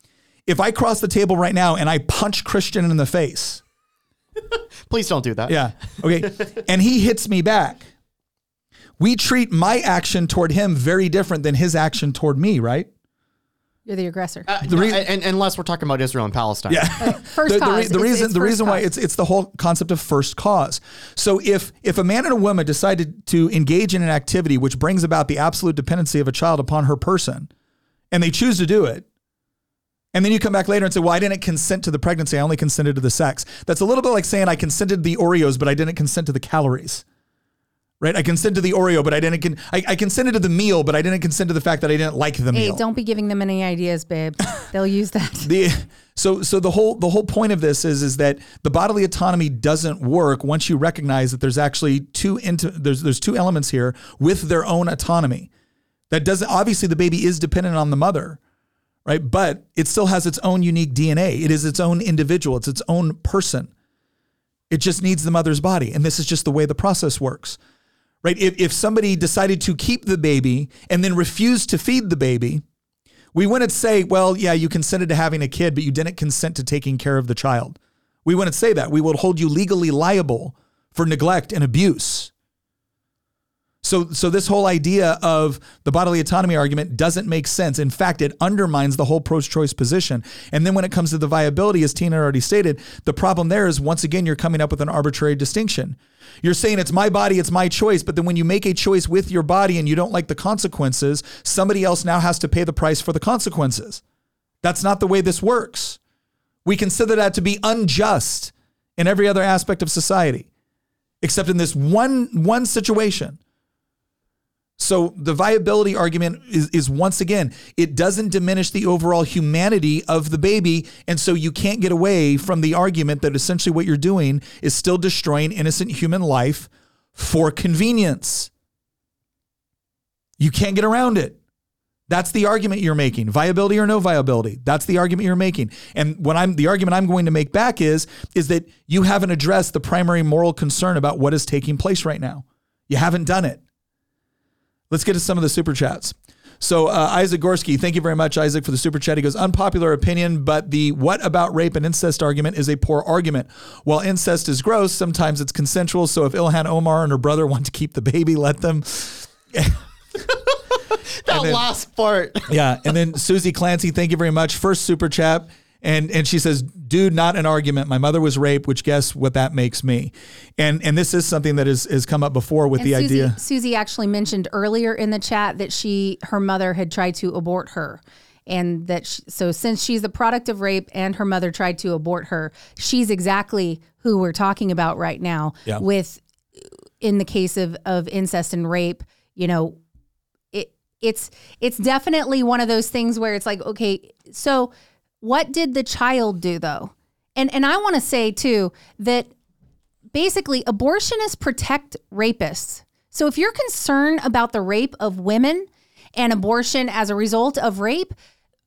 If I cross the table right now and I punch Christian in the face, Please don't do that. yeah, okay, and he hits me back, we treat my action toward him very different than his action toward me, right? You're the aggressor. Uh, The no, rea- and, unless we're talking about Israel and Palestine. Yeah. First the, the, cause. re- the reason it's the reason why cause. it's it's the whole concept of first cause. So if if a man and a woman decided to engage in an activity which brings about the absolute dependency of a child upon her person, and they choose to do it, and then you come back later and say, "Well, I didn't consent to the pregnancy. I only consented to the sex." That's a little bit like saying I consented to the Oreos, but I didn't consent to the calories. Right? I consented to the Oreo, but I didn't. Con- I, I consented to the meal, but I didn't consent to the fact that I didn't like the meal. Hey, meal. don't be giving them any ideas, babe. They'll use that. the so so the whole the whole point of this is is that the bodily autonomy doesn't work once you recognize that there's actually two into there's there's two elements here with their own autonomy that doesn't obviously the baby is dependent on the mother right but it still has its own unique dna it is its own individual it's its own person it just needs the mother's body and this is just the way the process works right if, if somebody decided to keep the baby and then refused to feed the baby we wouldn't say, well, yeah, you consented to having a kid, but you didn't consent to taking care of the child. We wouldn't say that. We would hold you legally liable for neglect and abuse. So, so this whole idea of the bodily autonomy argument doesn't make sense. In fact, it undermines the whole pro-choice position. And then when it comes to the viability, as Tina already stated, the problem there is once again you're coming up with an arbitrary distinction. You're saying it's my body, it's my choice, but then when you make a choice with your body and you don't like the consequences, somebody else now has to pay the price for the consequences. That's not the way this works. We consider that to be unjust in every other aspect of society, except in this one one situation. So the viability argument is, is once again, it doesn't diminish the overall humanity of the baby. And so you can't get away from the argument that essentially what you're doing is still destroying innocent human life for convenience. You can't get around it. That's the argument you're making. Viability or no viability. That's the argument you're making. And what I'm the argument I'm going to make back is is that you haven't addressed the primary moral concern about what is taking place right now. You haven't done it. Let's get to some of the super chats. So uh, Isaac Gorski, thank you very much, Isaac, for the super chat. He goes, unpopular opinion, but the what about rape and incest argument is a poor argument. While incest is gross, sometimes it's consensual. So if Ilhan Omar and her brother want to keep the baby, let them. That then- last part. yeah, and then Susie Clancy, thank you very much. First super chat. And and she says, dude, not an argument. My mother was raped, which guess what that makes me. And and this is something that has, has come up before with And the Susie, idea. Susie actually mentioned earlier in the chat that she her mother had tried to abort her. And that she, so since she's the product of rape and her mother tried to abort her, she's exactly who we're talking about right now Yeah. with in the case of of incest and rape, you know, it it's it's definitely one of those things where it's like, okay, so what did the child do though? And and I want to say too that basically abortionists protect rapists. So if you're concerned about the rape of women and abortion as a result of rape,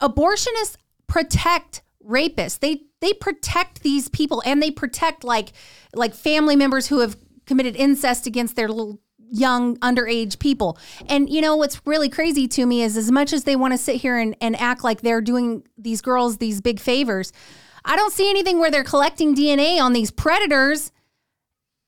abortionists protect rapists. They they protect these people and they protect like like family members who have committed incest against their little young underage people. And you know what's really crazy to me is as much as they want to sit here and, and act like they're doing these girls these big favors, I don't see anything where they're collecting DNA on these predators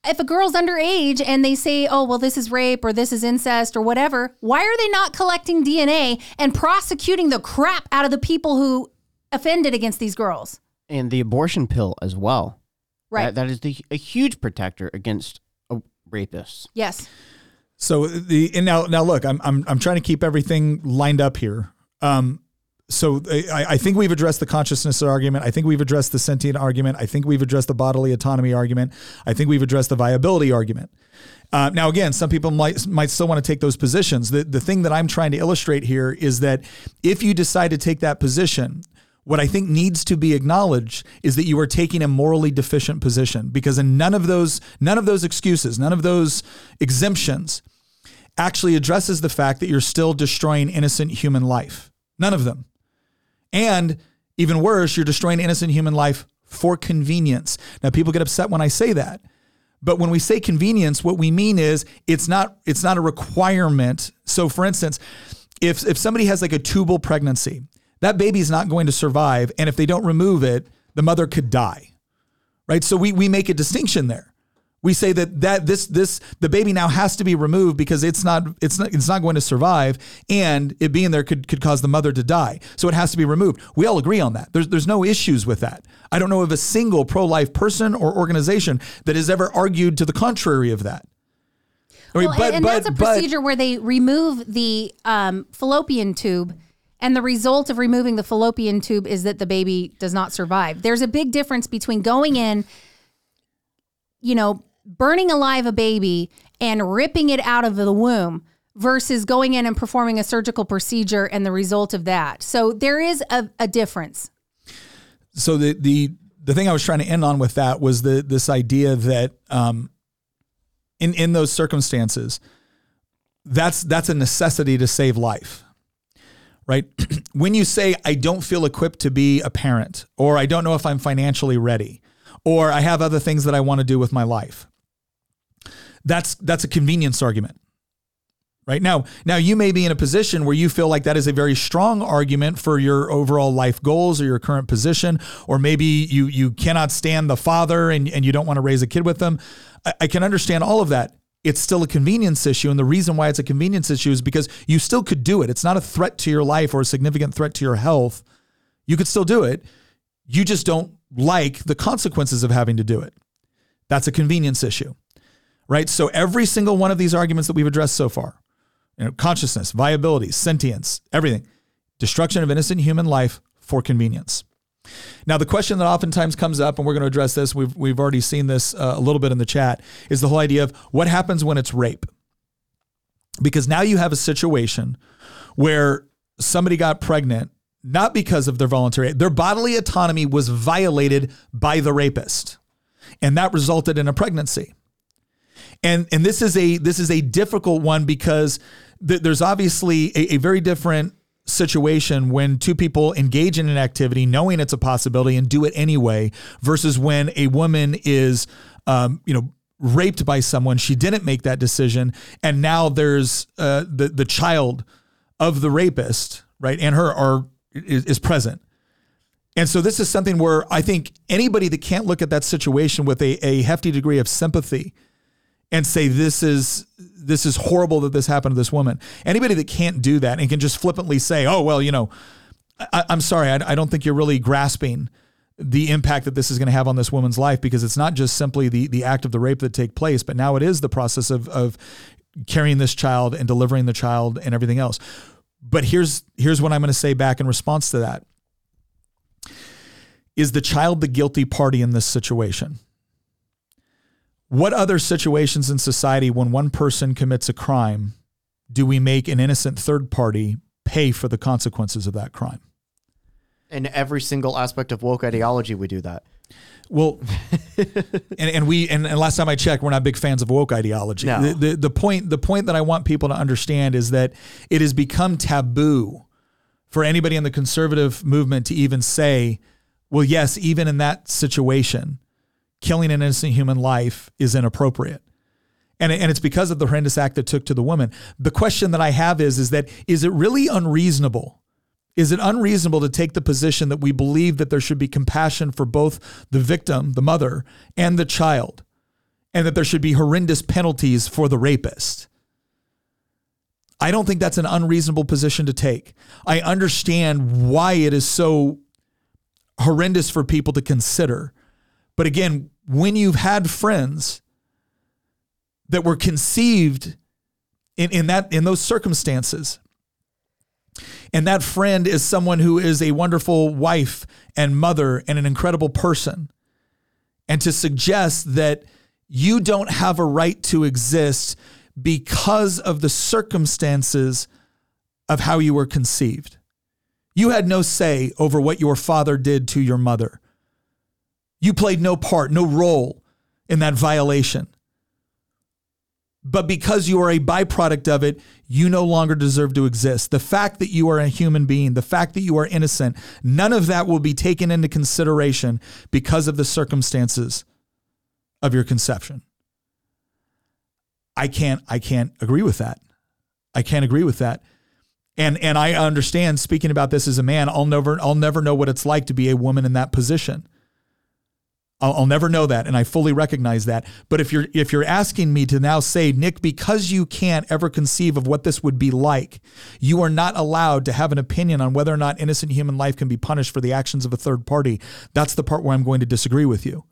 if a girl's underage and they say, oh, well, this is rape or this is incest or whatever, why are they not collecting DNA and prosecuting the crap out of the people who offended against these girls? And the abortion pill as well. Right. That, that is the, a huge protector against uh, rapists. yes. So the and now now look, I'm I'm I'm trying to keep everything lined up here. Um, so I, I think we've addressed the consciousness argument. I think we've addressed the sentient argument. I think we've addressed the bodily autonomy argument. I think we've addressed the viability argument. Uh, now, again, some people might might still want to take those positions. The the thing that I'm trying to illustrate here is that if you decide to take that position, what I think needs to be acknowledged is that you are taking a morally deficient position because in none of those none of those excuses, none of those exemptions actually addresses the fact that you're still destroying innocent human life. None of them. And even worse, you're destroying innocent human life for convenience. Now people get upset when I say that. But when we say convenience, what we mean is it's not it's not a requirement. So for instance, if if somebody has like a tubal pregnancy, that baby is not going to survive and if they don't remove it, the mother could die. Right? So we we make a distinction there. We say that that this this the baby now has to be removed because it's not it's not it's not going to survive and it being there could could cause the mother to die. So it has to be removed. We all agree on that. There's there's no issues with that. I don't know of a single pro-life person or organization that has ever argued to the contrary of that. I mean, Well, and that's a procedure where they remove the um, fallopian tube, and the result of removing the fallopian tube is that the baby does not survive. There's a big difference between going in, you know, burning alive a baby and ripping it out of the womb versus going in and performing a surgical procedure and the result of that. So there is a, a difference. so the the the thing I was trying to end on with that was the this idea that um, in in those circumstances, that's that's a necessity to save life, right? when you say I don't feel equipped to be a parent, or I don't know if I'm financially ready, or I have other things that I want to do with my life, that's that's a convenience argument. Right? Now now you may be in a position where you feel like that is a very strong argument for your overall life goals or your current position or maybe you you cannot stand the father and, and you don't want to raise a kid with them. I, I can understand all of that. It's still a convenience issue and the reason why it's a convenience issue is because you still could do it. It's not a threat to your life or a significant threat to your health. You could still do it. You just don't like the consequences of having to do it. That's a convenience issue right so every single one of these arguments that we've addressed so far you know, consciousness, viability, sentience, everything. Destruction of innocent human life for convenience. Now, the question that oftentimes comes up, and we're going to address this, we've, we've already seen this uh, a little bit in the chat, is the whole idea of what happens when it's rape. because now you have a situation where somebody got pregnant not because of their voluntary their bodily autonomy was violated by the rapist and that resulted in a pregnancy and and this is a this is a difficult one because th- there's obviously a, a very different situation when two people engage in an activity knowing it's a possibility and do it anyway versus when a woman is um, you know raped by someone she didn't make that decision and now there's uh, the the child of the rapist right and her are is, is present. And so this is something where I think anybody that can't look at that situation with a, a hefty degree of sympathy and say this is this is horrible that this happened to this woman. Anybody that can't do that and can just flippantly say, "Oh well, you know, I, am sorry, I, I don't think you're really grasping the impact that this is going to have on this woman's life because it's not just simply the the act of the rape that take place, but now it is the process of of carrying this child and delivering the child and everything else." But here's here's what I'm going to say back in response to that. Is the child the guilty party in this situation? What other situations in society, when one person commits a crime, do we make an innocent third party pay for the consequences of that crime? In every single aspect of woke ideology, we do that. Well, and, and we and, and, last time I checked, we're not big fans of woke ideology. No. The, the, the point the point that I want people to understand is that it has become taboo for anybody in the conservative movement to even say, well, yes, even in that situation, killing an innocent human life is inappropriate. And, and it's because of the horrendous act that took to the woman. The question that I have is, is that is it really unreasonable? Is it unreasonable to take the position that we believe that there should be compassion for both the victim, the mother, and the child, and that there should be horrendous penalties for the rapist? I don't think that's an unreasonable position to take. I understand why it is so horrendous for people to consider. But again, when you've had friends that were conceived in, in that in those circumstances and that friend is someone who is a wonderful wife and mother and an incredible person and to suggest that you don't have a right to exist because of the circumstances of how you were conceived. You had no say over what your father did to your mother. You played no part, no role in that violation. But because you are a byproduct of it, you no longer deserve to exist. The fact that you are a human being, the fact that you are innocent, none of that will be taken into consideration because of the circumstances of your conception. I can't I can't agree with that. I can't agree with that. And and I understand speaking about this as a man, I'll never I'll never know what it's like to be a woman in that position. I'll, I'll, never know that, and I fully recognize that. But if you're if you're asking me to now say, Nick, because you can't ever conceive of what this would be like, you are not allowed to have an opinion on whether or not innocent human life can be punished for the actions of a third party. That's the part where I'm going to disagree with you.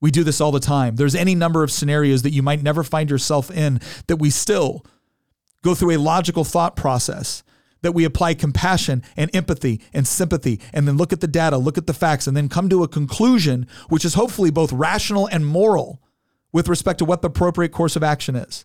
We do this all the time. There's any number of scenarios that you might never find yourself in that we still go through a logical thought process that we apply compassion and empathy and sympathy and then look at the data, look at the facts, and then come to a conclusion which is hopefully both rational and moral with respect to what the appropriate course of action is.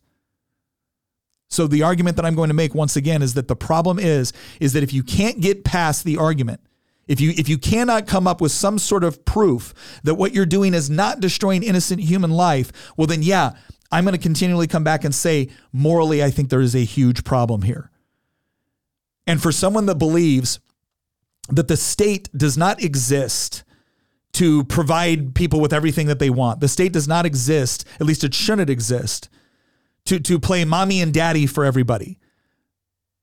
So the argument that I'm going to make once again is that the problem is is that if you can't get past the argument, if you if you cannot come up with some sort of proof that what you're doing is not destroying innocent human life, well then yeah, I'm going to continually come back and say morally I think there is a huge problem here. And for someone that believes that the state does not exist to provide people with everything that they want, the state does not exist, at least it shouldn't exist, to, to play mommy and daddy for everybody.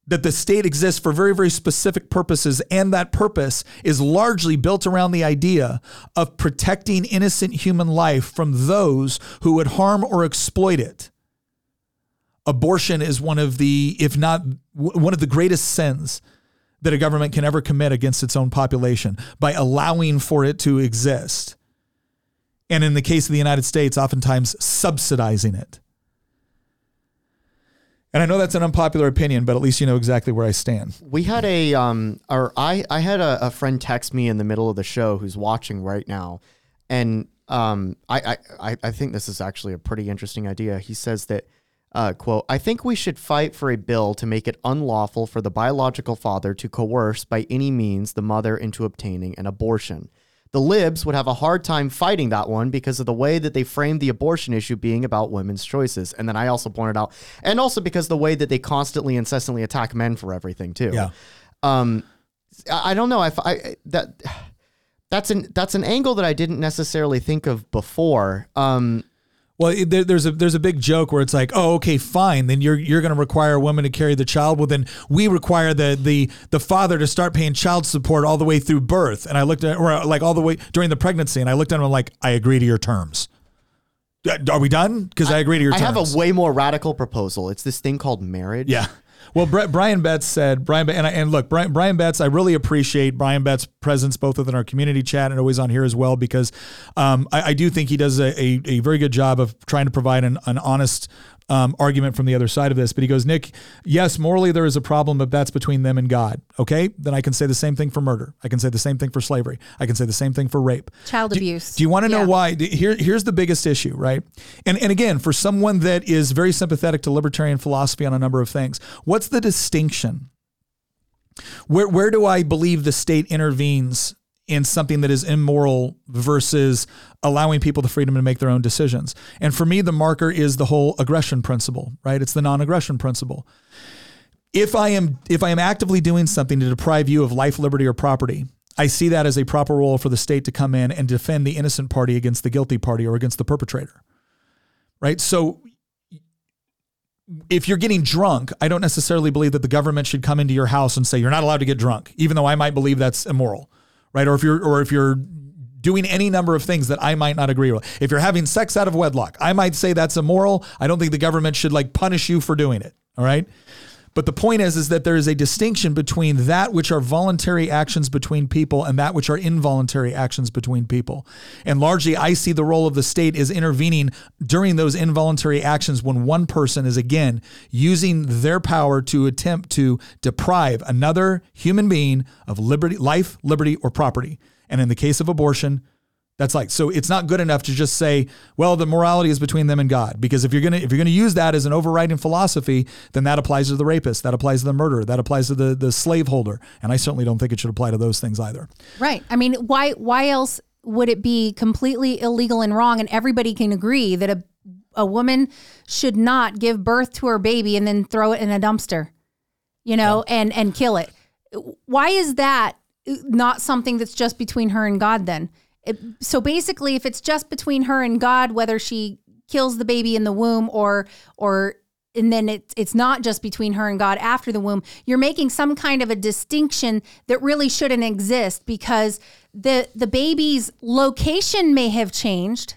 That the state exists for very, very specific purposes, and that purpose is largely built around the idea of protecting innocent human life from those who would harm or exploit it abortion is one of the, if not one of the greatest sins that a government can ever commit against its own population by allowing for it to exist. And in the case of the United States, oftentimes subsidizing it. And I know that's an unpopular opinion, but at least you know exactly where I stand. We had a, um, or I, I had a, a friend text me in the middle of the show who's watching right now, and um, I, I, I think this is actually a pretty interesting idea. He says that Uh, quote, I think we should fight for a bill to make it unlawful for the biological father to coerce by any means the mother into obtaining an abortion. The libs would have a hard time fighting that one because of the way that they framed the abortion issue being about women's choices. And then I also pointed out, and also because the way that they constantly, incessantly attack men for everything too. Yeah. Um, I, I don't know if I that that's an that's an angle that I didn't necessarily think of before. Um, Well, there, there's a there's a big joke where it's like, oh, okay, fine. Then you're you're going to require a woman to carry the child. Well, then we require the the the father to start paying child support all the way through birth. And I looked at or like all the way during the pregnancy, and I looked at him like, I agree to your terms. Uh, Are we done? Because I, agree to your terms. I terms. have a way more radical proposal. It's this thing called marriage. Yeah. Well, Bri- Brian Betts said, Brian, and, I, and look, Brian, Brian Betts, I really appreciate Brian Betts' presence both within our community chat and always on here as well, because um, I, I do think he does a, a, a very good job of trying to provide an, an honest um, argument from the other side of this. But he goes, Nick, yes, morally there is a problem, but that's between them and God. Okay. Then I can say the same thing for murder. I can say the same thing for slavery. I can say the same thing for rape. Child Do- abuse. Do you want to know Yeah. why? Here, here's the biggest issue, right? And and again, for someone that is very sympathetic to libertarian philosophy on a number of things, what's the distinction? Where where do I believe the state intervenes in something that is immoral versus allowing people the freedom to make their own decisions? And for me, the marker is the whole aggression principle, right? It's the non-aggression principle if I am if I am actively doing something to deprive you of life, liberty, or property, I see that as a proper role for the state to come in and defend the innocent party against the guilty party or against the perpetrator. Right? So if you're getting drunk, I don't necessarily believe that the government should come into your house and say you're not allowed to get drunk, even though I might believe that's immoral. Right? Or if you're or if you're doing any number of things that I might not agree with. If you're having sex out of wedlock, I might say that's immoral. I don't think the government should like punish you for doing it. All right? But the point is, is that there is a distinction between that which are voluntary actions between people and that which are involuntary actions between people. And largely, I see the role of the state is intervening during those involuntary actions when one person is again using their power to attempt to deprive another human being of liberty, life, liberty, or property. And in the case of abortion, that's like so it's not good enough to just say, well, the morality is between them and God. Because if you're gonna if you're gonna use that as an overriding philosophy, then that applies to the rapist, that applies to the murderer, that applies to the the slaveholder. And I certainly don't think it should apply to those things either. Right. I mean, why why else would it be completely illegal and wrong and everybody can agree that a a woman should not give birth to her baby and then throw it in a dumpster, you know, and and kill it. Why is that not something that's just between her and God then? It, so basically if it's just between her and God whether she kills the baby in the womb or or and then it's it's not just between her and God after the womb. You're making some kind of a distinction that really shouldn't exist because the the baby's location may have changed.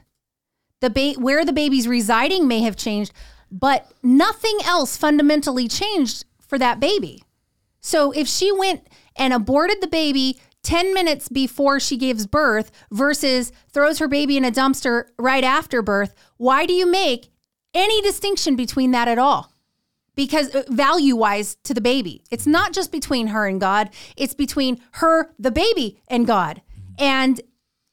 The ba- where the baby's residing may have changed, but nothing else fundamentally changed for that baby. So if she went and aborted the baby 10 minutes before she gives birth versus throws her baby in a dumpster right after birth, why do you make any distinction between that at all? Because uh, value wise to the baby, it's not just between her and God, it's between her, the baby, and God. And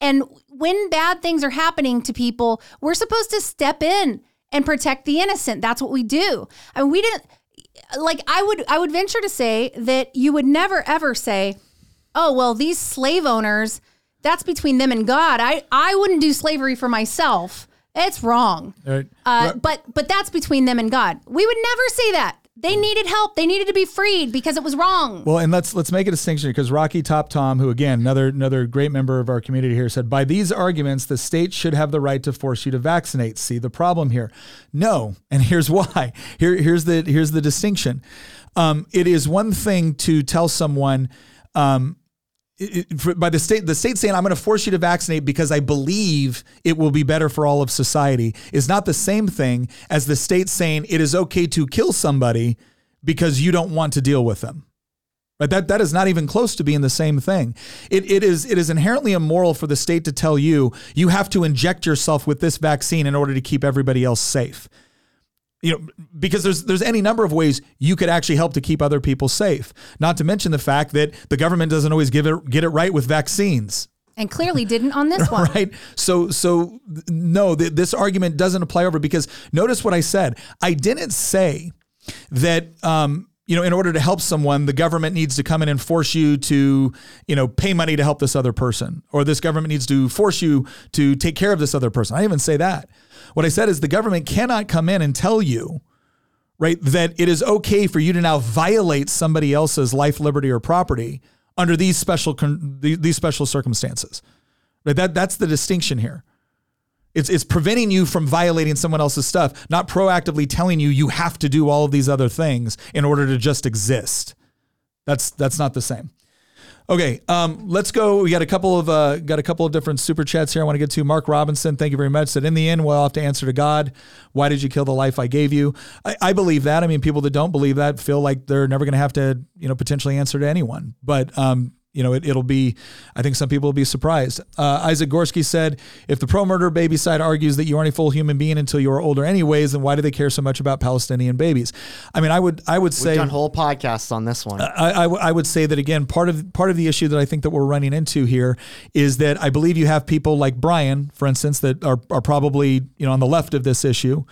and when bad things are happening to people, we're supposed to step in and protect the innocent. That's what we do. I mean, we didn't like I would I would venture to say that you would never ever say, "Oh, well, these slave owners, that's between them and God. I I wouldn't do slavery for myself. It's wrong." Right. Uh, but but that's between them and God. We would never say that. They needed help. They needed to be freed because it was wrong. Well, and let's let's make a distinction because Rocky Top Tom, who again another another great member of our community here, said by these arguments the state should have the right to force you to vaccinate. See the problem here? No, and here's why. Here here's the here's the distinction. Um, it is one thing to tell someone. Um, by the state, the state saying I'm going to force you to vaccinate because I believe it will be better for all of society is not the same thing as the state saying it is okay to kill somebody because you don't want to deal with them. Right? That that is not even close to being the same thing. It, it is it is inherently immoral for the state to tell you you have to inject yourself with this vaccine in order to keep everybody else safe you know because there's there's any number of ways you could actually help to keep other people safe not to mention the fact that the government doesn't always give it get it right with vaccines And clearly didn't on this one. right? So, so no, th- this argument doesn't apply over because notice what I said. I didn't say that. Um, you know, in order to help someone, the government needs to come in and force you to, you know, pay money to help this other person, or this government needs to force you to take care of this other person. I didn't even say that. What I said is the government cannot come in and tell you, right, that it is okay for you to now violate somebody else's life, liberty, or property under these special these special circumstances. Right? That that's the distinction here. It's it's preventing you from violating someone else's stuff, not proactively telling you you have to do all of these other things in order to just exist. That's that's not the same. Okay, um, let's go. We got a couple of uh, got a couple of different super chats here. I want to get to Mark Robinson. Thank you very much. Said in the end, we'll have to answer to God. Why did you kill the life I gave you? I, I believe that. I mean, people that don't believe that feel like they're never going to have to, you know, potentially answer to anyone. But um, you know, it, will be, I think some people will be surprised. Uh, Isaac Gorski said, if the pro murder baby side argues that you aren't a full human being until you are older anyways, then why do they care so much about Palestinian babies? I mean, I would, I would say, We've done whole podcasts on this one. I, I would say that again, part of, part of the issue that I think that we're running into here is that I believe you have people like Brian, for instance, that are, are probably, you know, on the left of this issue,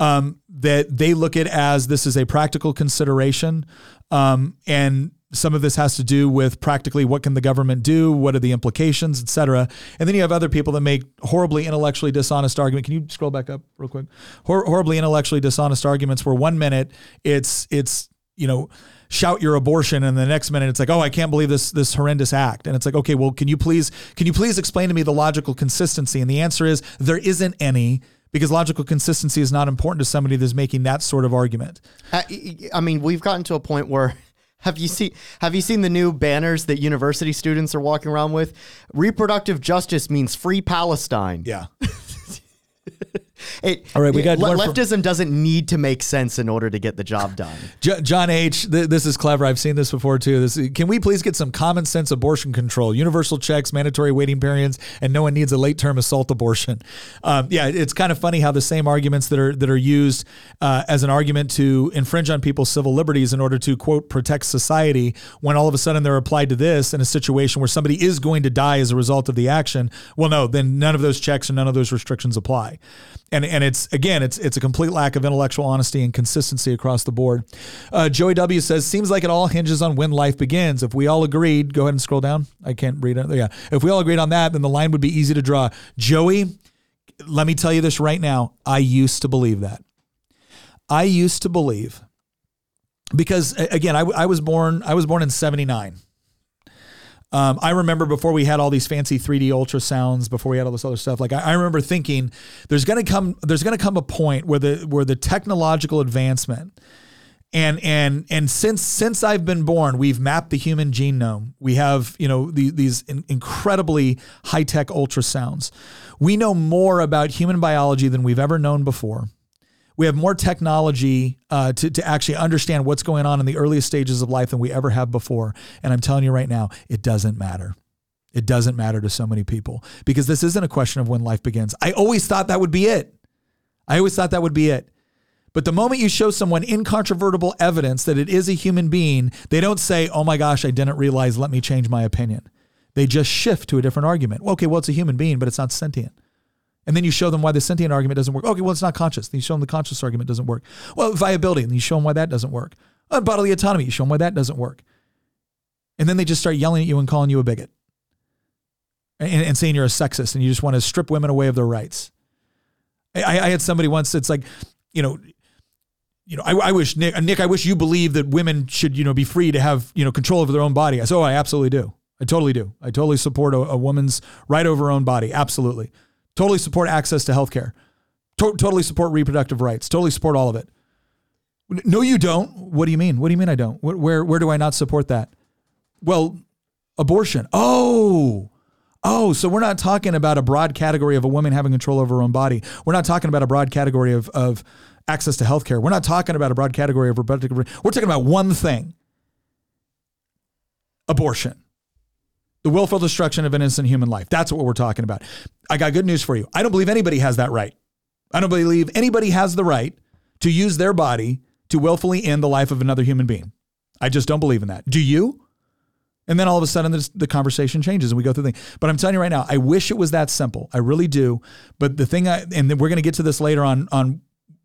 um, that they look at as this is a practical consideration. Um, and some of this has to do with practically what can the government do, what are the implications, et cetera. And then you have other people that make horribly intellectually dishonest argument. Can you scroll back up real quick? Hor- horribly intellectually dishonest arguments where one minute it's it's you know shout your abortion and the next minute it's like oh i can't believe this this horrendous act and it's like okay well can you please can you please explain to me the logical consistency and the answer is there isn't any because logical consistency is not important to somebody that's making that sort of argument uh, I, I mean, we've gotten to a point where have you seen have you seen the new banners that university students are walking around with? Reproductive justice means free Palestine. yeah It, All right, we got le- one from- leftism doesn't need to make sense in order to get the job done. John H. Th- this is clever. I've seen this before too. This can we please get some common sense abortion control, universal checks, mandatory waiting periods, and no one needs a late term assault abortion. Um, yeah, it's kind of funny how the same arguments that are that are used uh, as an argument to infringe on people's civil liberties in order to quote protect society, when all of a sudden they're applied to this in a situation where somebody is going to die as a result of the action. Well, no, then none of those checks and none of those restrictions apply. And and it's again, it's it's a complete lack of intellectual honesty and consistency across the board. Uh, Joey W says, seems like it all hinges on when life begins. If we all agreed, go ahead and scroll down. I can't read it. Yeah, if we all agreed on that, then the line would be easy to draw. Joey, let me tell you this right now. I used to believe that. I used to believe because again, I was born. I was born in '79. Um, I remember before we had all these fancy 3D ultrasounds, before we had all this other stuff. Like I, I remember thinking, there's gonna come, there's gonna come a point where the where the technological advancement, and and and since since I've been born, we've mapped the human genome. We have you know the, these in, incredibly high tech ultrasounds. We know more about human biology than we've ever known before we have more technology uh, to, to actually understand what's going on in the earliest stages of life than we ever have before. And I'm telling you right now, it doesn't matter. It doesn't matter to so many people because this isn't a question of when life begins. I always thought that would be it. I always thought that would be it. But the moment you show someone incontrovertible evidence that it is a human being, they don't say, oh my gosh, I didn't realize, let me change my opinion. They just shift to a different argument. Okay, well, it's a human being, but it's not sentient. And then you show them why the sentient argument doesn't work. Okay, well, it's not conscious. Then you show them the conscious argument doesn't work. Well, viability, and you show them why that doesn't work. Uh, bodily autonomy, you show them why that doesn't work. And then they just start yelling at you and calling you a bigot and, and saying you're a sexist and you just want to strip women away of their rights. I, I had somebody once that's like, you know, you know, I, I wish Nick, Nick, I wish you believe that women should, you know, be free to have, you know, control over their own body. I said, oh, I absolutely do. I totally do. I totally support a, a woman's right over her own body. Absolutely. Totally support access to healthcare. To- totally support reproductive rights. Totally support all of it. No, you don't. What do you mean? What do you mean I don't? Where, where, where do I not support that? Well, abortion. Oh, oh, so we're not talking about a broad category of a woman having control over her own body. We're not talking about a broad category of, of access to healthcare. We're not talking about a broad category of reproductive. We're talking about one thing abortion the willful destruction of an innocent human life. That's what we're talking about. I got good news for you. I don't believe anybody has that right. I don't believe anybody has the right to use their body to willfully end the life of another human being. I just don't believe in that. Do you? And then all of a sudden, the, the conversation changes and we go through things. But I'm telling you right now, I wish it was that simple. I really do. But the thing, I, and we're going to get to this later on, on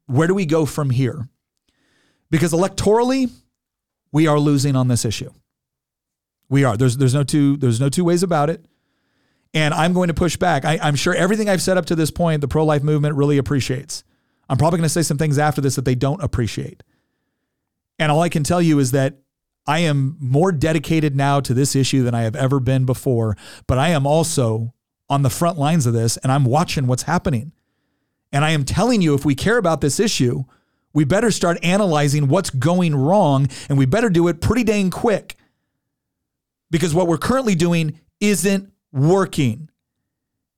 where do we go from here? Because electorally, we are losing on this issue. We are. There's there's no two there's no two ways about it. And I'm going to push back. I, I'm sure everything I've said up to this point, the pro life movement really appreciates. I'm probably going to say some things after this that they don't appreciate. And all I can tell you is that I am more dedicated now to this issue than I have ever been before, but I am also on the front lines of this and I'm watching what's happening. And I am telling you, if we care about this issue, we better start analyzing what's going wrong and we better do it pretty dang quick because what we're currently doing isn't working.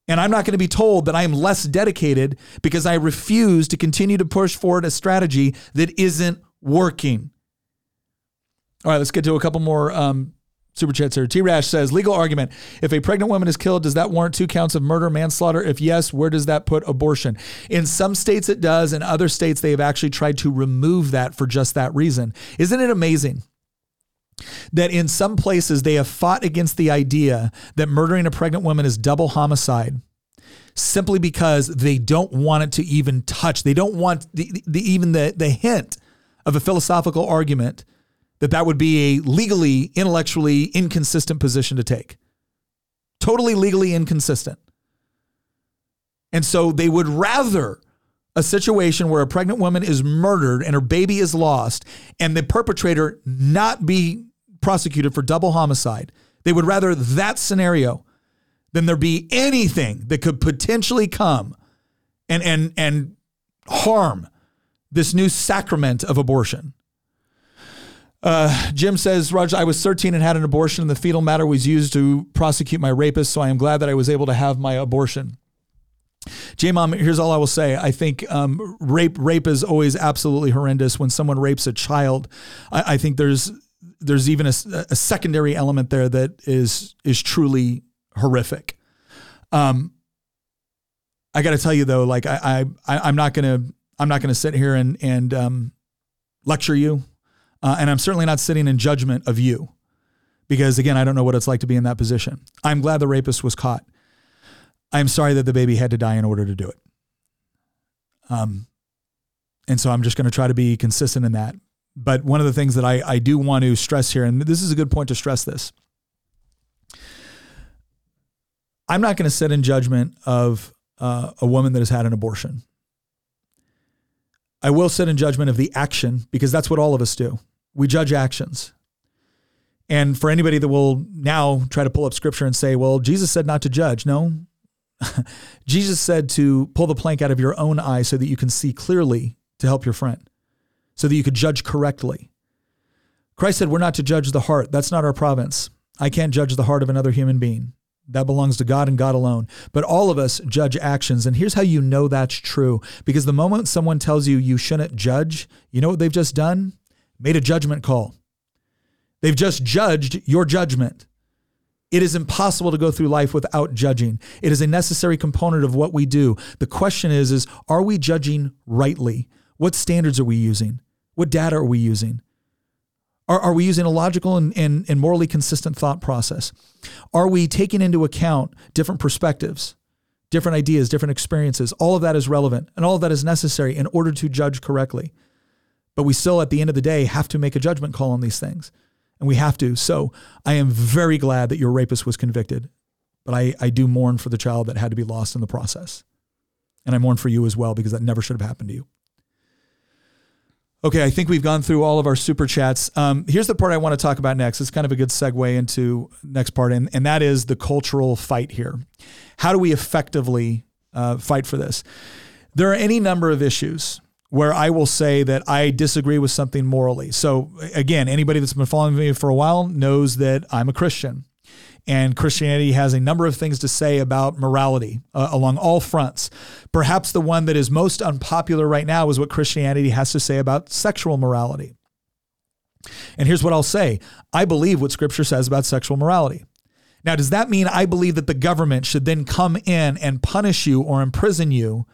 And I'm not going to be told that I am less dedicated because I refuse to continue to push forward a strategy that isn't working. All right, let's get to a couple more um, super chats here. T Rash says legal argument. If a pregnant woman is killed, does that warrant two counts of murder, manslaughter? If yes, where does that put abortion? In some states, it does. In other states, they have actually tried to remove that for just that reason. Isn't it amazing? That in some places they have fought against the idea that murdering a pregnant woman is double homicide simply because they don't want it to even touch. They don't want the, the, even the, the hint of a philosophical argument that that would be a legally, intellectually inconsistent position to take. Totally legally inconsistent. And so they would rather a situation where a pregnant woman is murdered and her baby is lost and the perpetrator not be prosecuted for double homicide. They would rather that scenario than there be anything that could potentially come and and and harm this new sacrament of abortion. Uh, Jim says, Raj, I was 13 and had an abortion, and the fetal matter was used to prosecute my rapist. So I am glad that I was able to have my abortion. J Mom, here's all I will say. I think um, rape rape is always absolutely horrendous. When someone rapes a child, I, I think there's there's even a, a, secondary element there that is is truly horrific. Um, I got to tell you though, like I, I I'm not gonna I'm not gonna sit here and and um, lecture you uh, and I'm certainly not sitting in judgment of you because, again, I don't know what it's like to be in that position. I'm glad the rapist was caught. I'm sorry that the baby had to die in order to do it. Um, and so I'm just going to try to be consistent in that. But one of the things that I, I do want to stress here, and this is a good point to stress this I'm not going to sit in judgment of uh, a woman that has had an abortion. I will sit in judgment of the action because that's what all of us do we judge actions. And for anybody that will now try to pull up scripture and say, well, Jesus said not to judge. No. Jesus said to pull the plank out of your own eye so that you can see clearly to help your friend, so that you could judge correctly. Christ said, We're not to judge the heart. That's not our province. I can't judge the heart of another human being. That belongs to God and God alone. But all of us judge actions. And here's how you know that's true. Because the moment someone tells you you shouldn't judge, you know what they've just done? made a judgment call. They've just judged your judgment. It is impossible to go through life without judging. It is a necessary component of what we do. The question is is are we judging rightly? What standards are we using? What data are we using? Are, are we using a logical and, and, and morally consistent thought process? Are we taking into account different perspectives, different ideas, different experiences? All of that is relevant and all of that is necessary in order to judge correctly. But we still, at the end of the day, have to make a judgment call on these things. And we have to. So I am very glad that your rapist was convicted. But I, I do mourn for the child that had to be lost in the process. And I mourn for you as well because that never should have happened to you. Okay, I think we've gone through all of our super chats. Um, here's the part I want to talk about next. It's kind of a good segue into next part, and, and that is the cultural fight here. How do we effectively uh, fight for this? There are any number of issues where I will say that I disagree with something morally. So, again, anybody that's been following me for a while knows that I'm a Christian. And Christianity has a number of things to say about morality uh, along all fronts. Perhaps the one that is most unpopular right now is what Christianity has to say about sexual morality. And here's what I'll say I believe what Scripture says about sexual morality. Now, does that mean I believe that the government should then come in and punish you or imprison you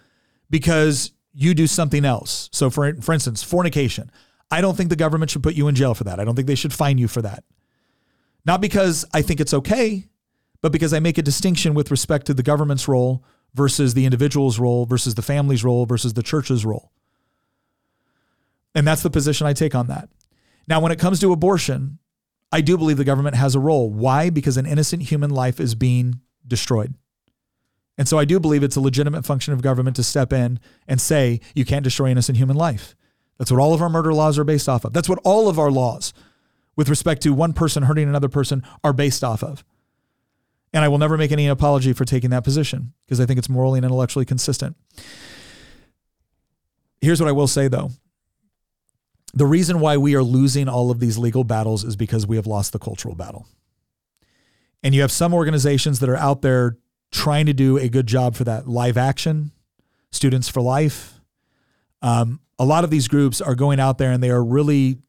because you do something else. So, for, for instance, fornication. I don't think the government should put you in jail for that. I don't think they should fine you for that. Not because I think it's okay, but because I make a distinction with respect to the government's role versus the individual's role versus the family's role versus the church's role. And that's the position I take on that. Now, when it comes to abortion, I do believe the government has a role. Why? Because an innocent human life is being destroyed. And so I do believe it's a legitimate function of government to step in and say, you can't destroy innocent human life. That's what all of our murder laws are based off of. That's what all of our laws with respect to one person hurting another person are based off of. And I will never make any apology for taking that position because I think it's morally and intellectually consistent. Here's what I will say though the reason why we are losing all of these legal battles is because we have lost the cultural battle. And you have some organizations that are out there trying to do a good job for that. Live Action, Students for Life. Um, a lot of these groups are going out there and they are really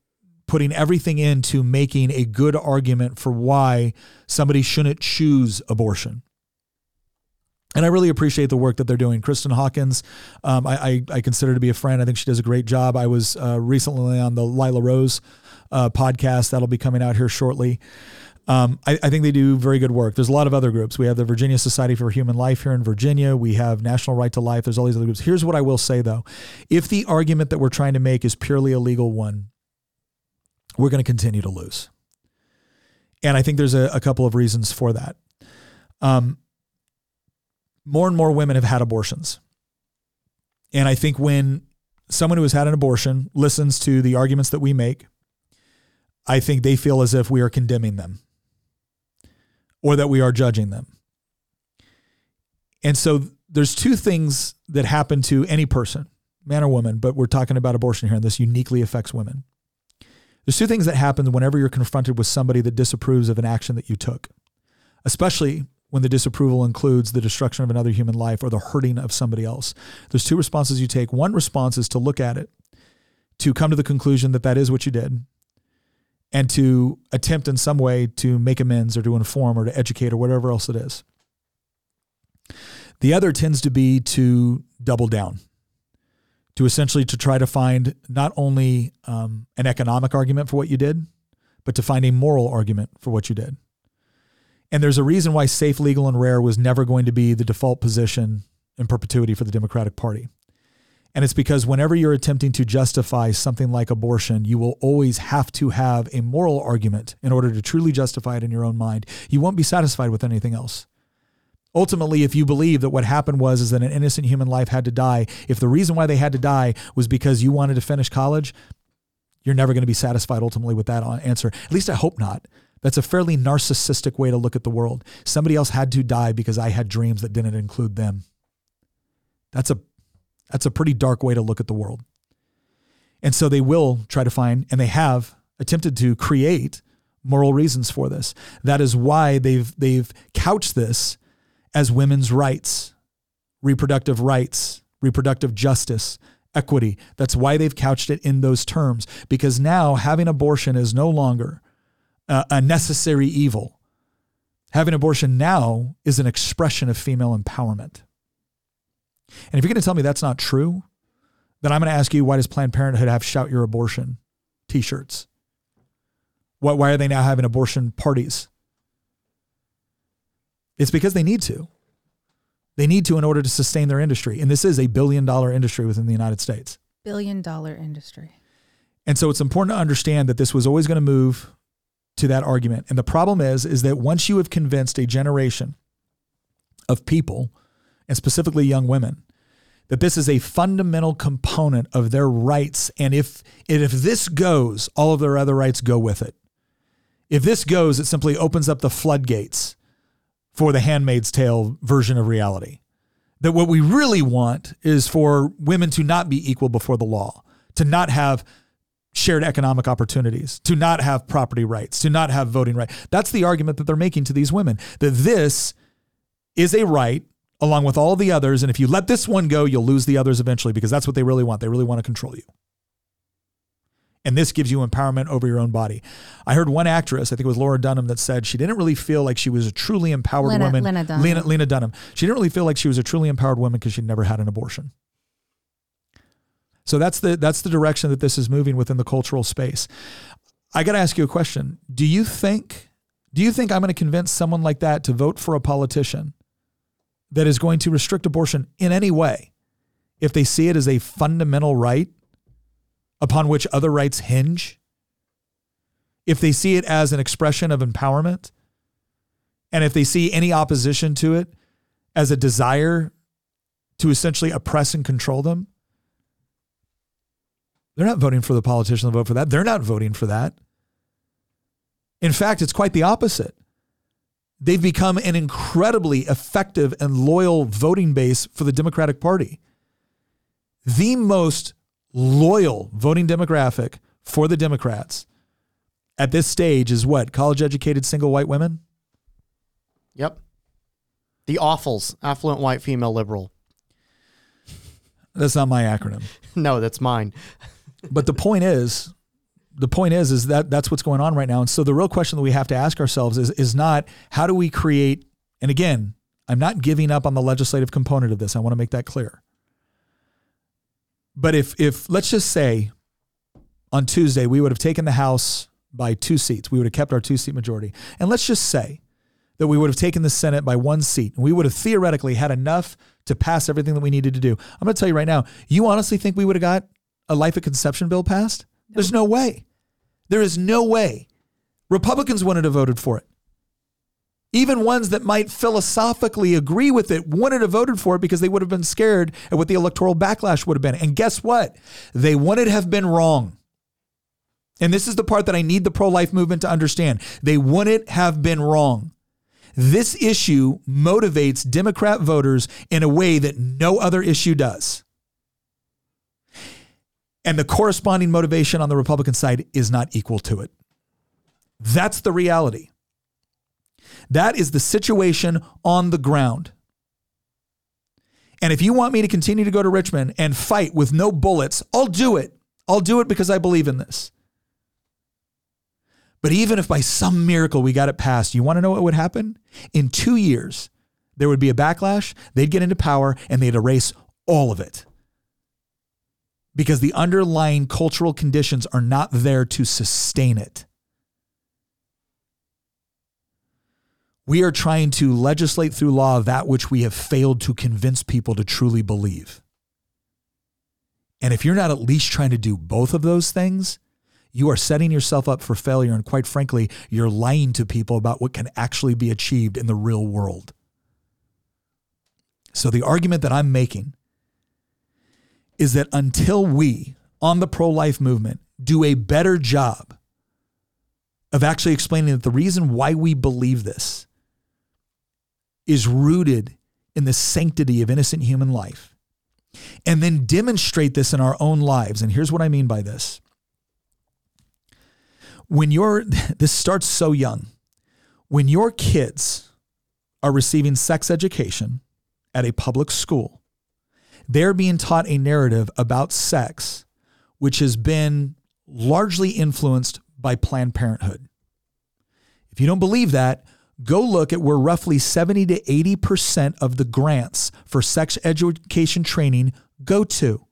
putting everything into making a good argument for why somebody shouldn't choose abortion. And I really appreciate the work that they're doing. Kristen Hawkins, um, I, I, I, consider to be a friend. I think she does a great job. I was uh, recently on the Lila Rose uh, podcast that'll be coming out here shortly. Um, I, I, think they do very good work. There's a lot of other groups. We have the Virginia Society for Human Life here in Virginia. We have National Right to Life. There's all these other groups. Here's what I will say though: if the argument that we're trying to make is purely a legal one, we're going to continue to lose. And I think there's a, a couple of reasons for that. Um, more and more women have had abortions. And I think when someone who has had an abortion listens to the arguments that we make, I think they feel as if we are condemning them or that we are judging them. And so there's two things that happen to any person, man or woman, but we're talking about abortion here, and this uniquely affects women. There's two things that happen whenever you're confronted with somebody that disapproves of an action that you took, especially when the disapproval includes the destruction of another human life or the hurting of somebody else. There's two responses you take. One response is to look at it, to come to the conclusion that that is what you did, and to attempt in some way to make amends or to inform or to educate or whatever else it is. The other tends to be to double down, to essentially to try to find not only um, an economic argument for what you did, but to find a moral argument for what you did. And there's a reason why safe, legal, and rare was never going to be the default position in perpetuity for the Democratic Party. And it's because whenever you're attempting to justify something like abortion, you will always have to have a moral argument in order to truly justify it in your own mind. You won't be satisfied with anything else. Ultimately, if you believe that what happened was is that an innocent human life had to die, if the reason why they had to die was because you wanted to finish college, you're never going to be satisfied ultimately with that uh, answer. At least I hope not. That's a fairly narcissistic way to look at the world. Somebody else had to die because I had dreams that didn't include them. That's a that's a pretty dark way to look at the world. And so they will try to find and they have attempted to create moral reasons for this. That is why they've they've couched this as women's rights, reproductive rights, reproductive justice, equity. That's why they've couched it in those terms because now having abortion is no longer uh, a necessary evil. Having abortion now is an expression of female empowerment. And if you're going to tell me that's not true, then I'm going to ask you why does Planned Parenthood have shout your abortion t-shirts? Why, why are they now having abortion parties? It's because they need to. They need to in order to sustain their industry. And this is a billion dollar industry within the United States. Billion dollar industry. And so it's important to understand that this was always going to move to that argument. And the problem is, is that once you have convinced a generation of people, and specifically young women, that this is a fundamental component of their rights. And if, and if this goes, all of their other rights go with it. If this goes, it simply opens up the floodgates for the handmaid's tale version of reality. That what we really want is for women to not be equal before the law, to not have shared economic opportunities, to not have property rights, to not have voting rights. That's the argument that they're making to these women that this is a right along with all the others. And if you let this one go, you'll lose the others eventually because that's what they really want. They really want to control you. And this gives you empowerment over your own body. I heard one actress, I think it was Laura Dunham, that said she didn't really feel like she was a truly empowered Lena, woman. Lena Dunham. Lena, Lena Dunham. She didn't really feel like she was a truly empowered woman because she'd never had an abortion. So that's the that's the direction that this is moving within the cultural space. I got to ask you a question. Do you think Do you think I'm going to convince someone like that to vote for a politician that is going to restrict abortion in any way if they see it as a fundamental right upon which other rights hinge? If they see it as an expression of empowerment? And if they see any opposition to it as a desire to essentially oppress and control them? They're not voting for the politician to vote for that. They're not voting for that. In fact, it's quite the opposite. They've become an incredibly effective and loyal voting base for the Democratic Party. The most loyal voting demographic for the Democrats at this stage is what? College educated single white women? Yep. The AWFLs, affluent white female liberal. That's not my acronym. No, that's mine. But the point is, the point is, is that that's what's going on right now. And so the real question that we have to ask ourselves is, is not how do we create, and again, I'm not giving up on the legislative component of this. I want to make that clear. But if, if let's just say on Tuesday, we would have taken the House by two seats, we would have kept our two seat majority. And let's just say that we would have taken the Senate by one seat and we would have theoretically had enough to pass everything that we needed to do. I'm going to tell you right now, you honestly think we would have got a life at conception bill passed? There's no way. There is no way. Republicans wouldn't have voted for it. Even ones that might philosophically agree with it wouldn't have voted for it because they would have been scared at what the electoral backlash would have been. And guess what? They wouldn't have been wrong. And this is the part that I need the pro life movement to understand. They wouldn't have been wrong. This issue motivates Democrat voters in a way that no other issue does. And the corresponding motivation on the Republican side is not equal to it. That's the reality. That is the situation on the ground. And if you want me to continue to go to Richmond and fight with no bullets, I'll do it. I'll do it because I believe in this. But even if by some miracle we got it passed, you want to know what would happen? In two years, there would be a backlash, they'd get into power, and they'd erase all of it. Because the underlying cultural conditions are not there to sustain it. We are trying to legislate through law that which we have failed to convince people to truly believe. And if you're not at least trying to do both of those things, you are setting yourself up for failure. And quite frankly, you're lying to people about what can actually be achieved in the real world. So, the argument that I'm making is that until we, on the pro life movement, do a better job of actually explaining that the reason why we believe this is rooted in the sanctity of innocent human life, and then demonstrate this in our own lives. And here's what I mean by this. When you're this starts so young. When your kids are receiving sex education at a public school they're being taught a narrative about sex which has been largely influenced by planned parenthood. If you don't believe that go look at where roughly 70 to 80% of the grants for sex education training go to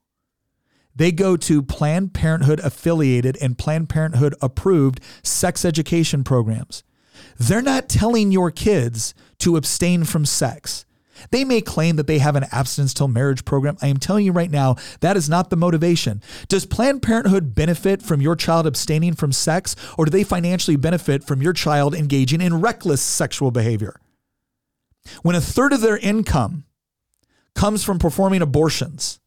they go to Planned Parenthood affiliated and Planned Parenthood approved sex education programs. They're not telling your kids to abstain from sex. They may claim that they have an abstinence till marriage program. I am telling you right now, that is not the motivation. Does Planned Parenthood benefit from your child abstaining from sex, or do they financially benefit from your child engaging in reckless sexual behavior? When a third of their income comes from performing abortions,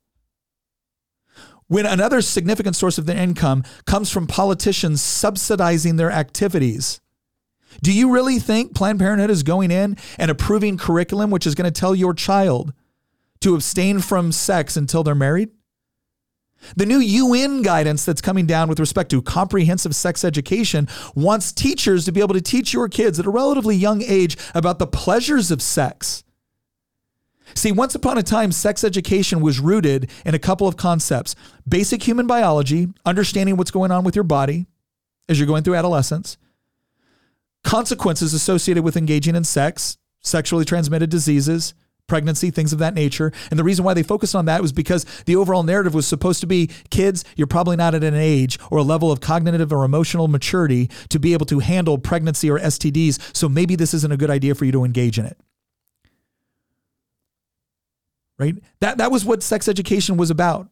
when another significant source of their income comes from politicians subsidizing their activities. Do you really think Planned Parenthood is going in and approving curriculum which is going to tell your child to abstain from sex until they're married? The new UN guidance that's coming down with respect to comprehensive sex education wants teachers to be able to teach your kids at a relatively young age about the pleasures of sex See, once upon a time, sex education was rooted in a couple of concepts basic human biology, understanding what's going on with your body as you're going through adolescence, consequences associated with engaging in sex, sexually transmitted diseases, pregnancy, things of that nature. And the reason why they focused on that was because the overall narrative was supposed to be kids, you're probably not at an age or a level of cognitive or emotional maturity to be able to handle pregnancy or STDs. So maybe this isn't a good idea for you to engage in it. Right? That that was what sex education was about.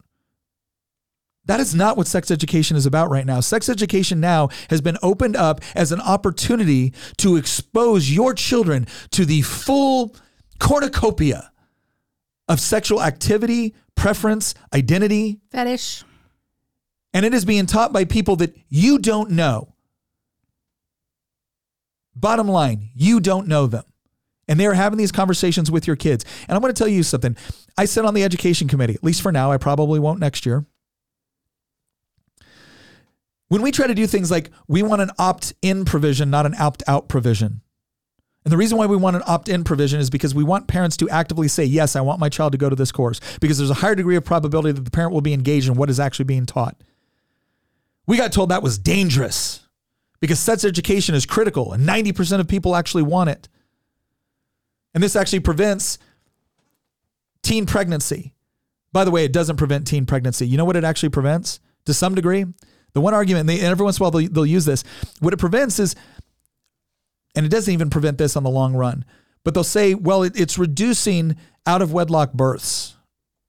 That is not what sex education is about right now. Sex education now has been opened up as an opportunity to expose your children to the full cornucopia of sexual activity, preference, identity, Fetish. and it is being taught by people that you don't know. Bottom line, you don't know them. And they're having these conversations with your kids. And I'm going to tell you something. I sit on the education committee, at least for now. I probably won't next year. When we try to do things like we want an opt in provision, not an opt out provision. And the reason why we want an opt in provision is because we want parents to actively say, Yes, I want my child to go to this course, because there's a higher degree of probability that the parent will be engaged in what is actually being taught. We got told that was dangerous because sex education is critical and 90% of people actually want it. And this actually prevents teen pregnancy. By the way, it doesn't prevent teen pregnancy. You know what it actually prevents to some degree? The one argument, and, they, and every once in a while they'll, they'll use this, what it prevents is, and it doesn't even prevent this on the long run, but they'll say, well, it, it's reducing out of wedlock births.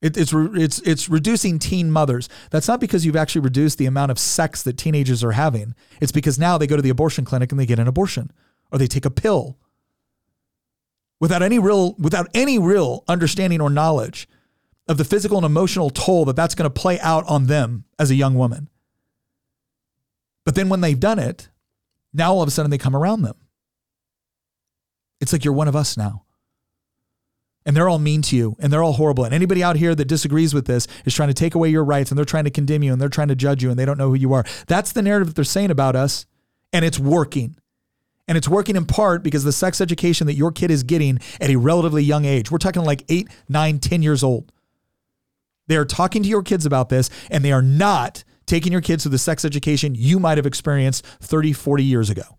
It, it's it's it's reducing teen mothers. That's not because you've actually reduced the amount of sex that teenagers are having. It's because now they go to the abortion clinic and they get an abortion, or they take a pill, without any real without any real understanding or knowledge of the physical and emotional toll that that's going to play out on them as a young woman. But then when they've done it, now all of a sudden they come around them. It's like you're one of us now. And they're all mean to you and they're all horrible. And anybody out here that disagrees with this is trying to take away your rights and they're trying to condemn you and they're trying to judge you and they don't know who you are. That's the narrative that they're saying about us. And it's working. And it's working in part because the sex education that your kid is getting at a relatively young age. We're talking like eight, nine, 10 years old. They are talking to your kids about this and they are not taking your kids to the sex education you might have experienced 30, 40 years ago.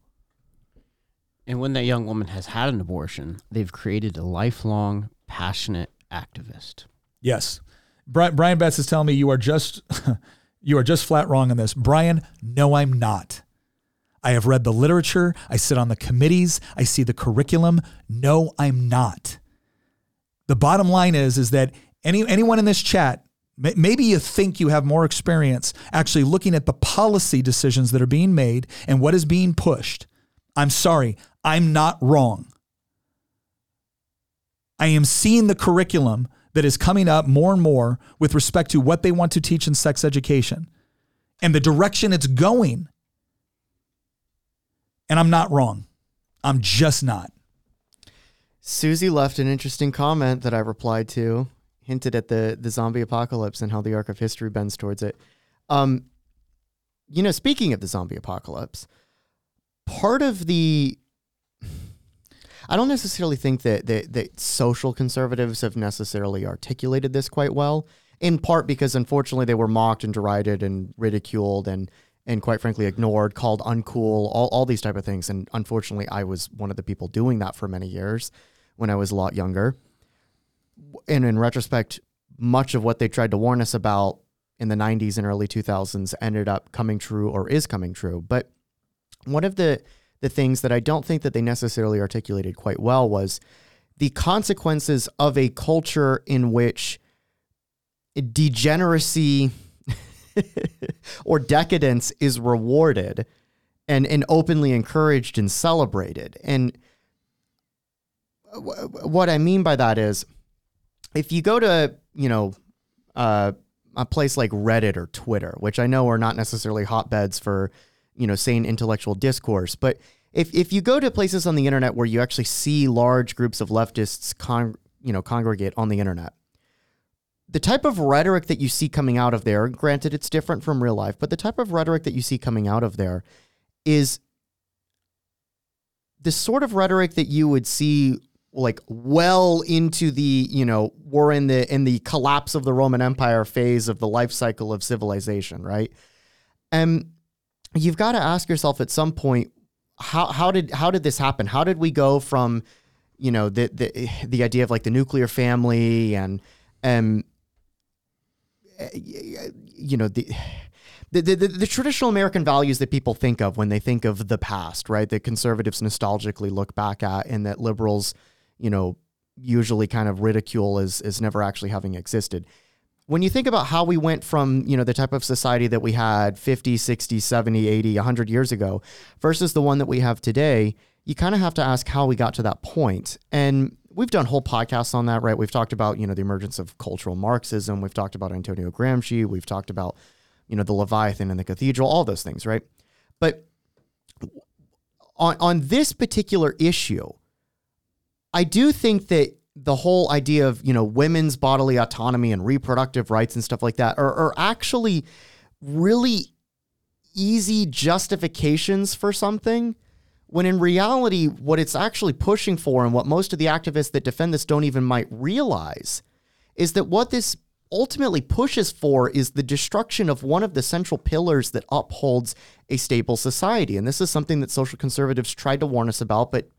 And when that young woman has had an abortion, they've created a lifelong, passionate activist. Yes. Brian, Brian Betts is telling me you are just you are just flat wrong on this. Brian, no, I'm not. I have read the literature. I sit on the committees. I see the curriculum. No, I'm not. The bottom line is is that any anyone in this chat Maybe you think you have more experience actually looking at the policy decisions that are being made and what is being pushed. I'm sorry, I'm not wrong. I am seeing the curriculum that is coming up more and more with respect to what they want to teach in sex education and the direction it's going. And I'm not wrong. I'm just not. Susie left an interesting comment that I replied to hinted at the the zombie apocalypse and how the arc of history bends towards it. Um, you know, speaking of the zombie apocalypse, part of the I don't necessarily think that, that that social conservatives have necessarily articulated this quite well. In part because unfortunately they were mocked and derided and ridiculed and and quite frankly ignored, called uncool, all, all these type of things. And unfortunately, I was one of the people doing that for many years when I was a lot younger and in retrospect, much of what they tried to warn us about in the 90s and early 2000s ended up coming true or is coming true. But one of the the things that I don't think that they necessarily articulated quite well was the consequences of a culture in which degeneracy or decadence is rewarded and, and openly encouraged and celebrated. And w- what I mean by that is if you go to, you know, uh, a place like Reddit or Twitter, which I know are not necessarily hotbeds for, you know, sane intellectual discourse, but if, if you go to places on the internet where you actually see large groups of leftists con- you know congregate on the internet the type of rhetoric that you see coming out of there granted it's different from real life but the type of rhetoric that you see coming out of there is the sort of rhetoric that you would see like well into the you know we're in the in the collapse of the roman empire phase of the life cycle of civilization right and you've got to ask yourself at some point how how did how did this happen how did we go from you know the the the idea of like the nuclear family and um you know the the, the, the traditional American values that people think of when they think of the past, right? That conservatives nostalgically look back at, and that liberals, you know, usually kind of ridicule as, as never actually having existed. When you think about how we went from, you know, the type of society that we had 50, 60, 70, 80, 100 years ago versus the one that we have today, you kind of have to ask how we got to that point. And we've done whole podcasts on that, right? We've talked about, you know, the emergence of cultural Marxism. We've talked about Antonio Gramsci. We've talked about, you know, the Leviathan and the cathedral, all those things, right? But on on this particular issue, I do think that the whole idea of, you know, women's bodily autonomy and reproductive rights and stuff like that are, are actually really easy justifications for something when in reality what it's actually pushing for and what most of the activists that defend this don't even might realize is that what this ultimately pushes for is the destruction of one of the central pillars that upholds a stable society. And this is something that social conservatives tried to warn us about, but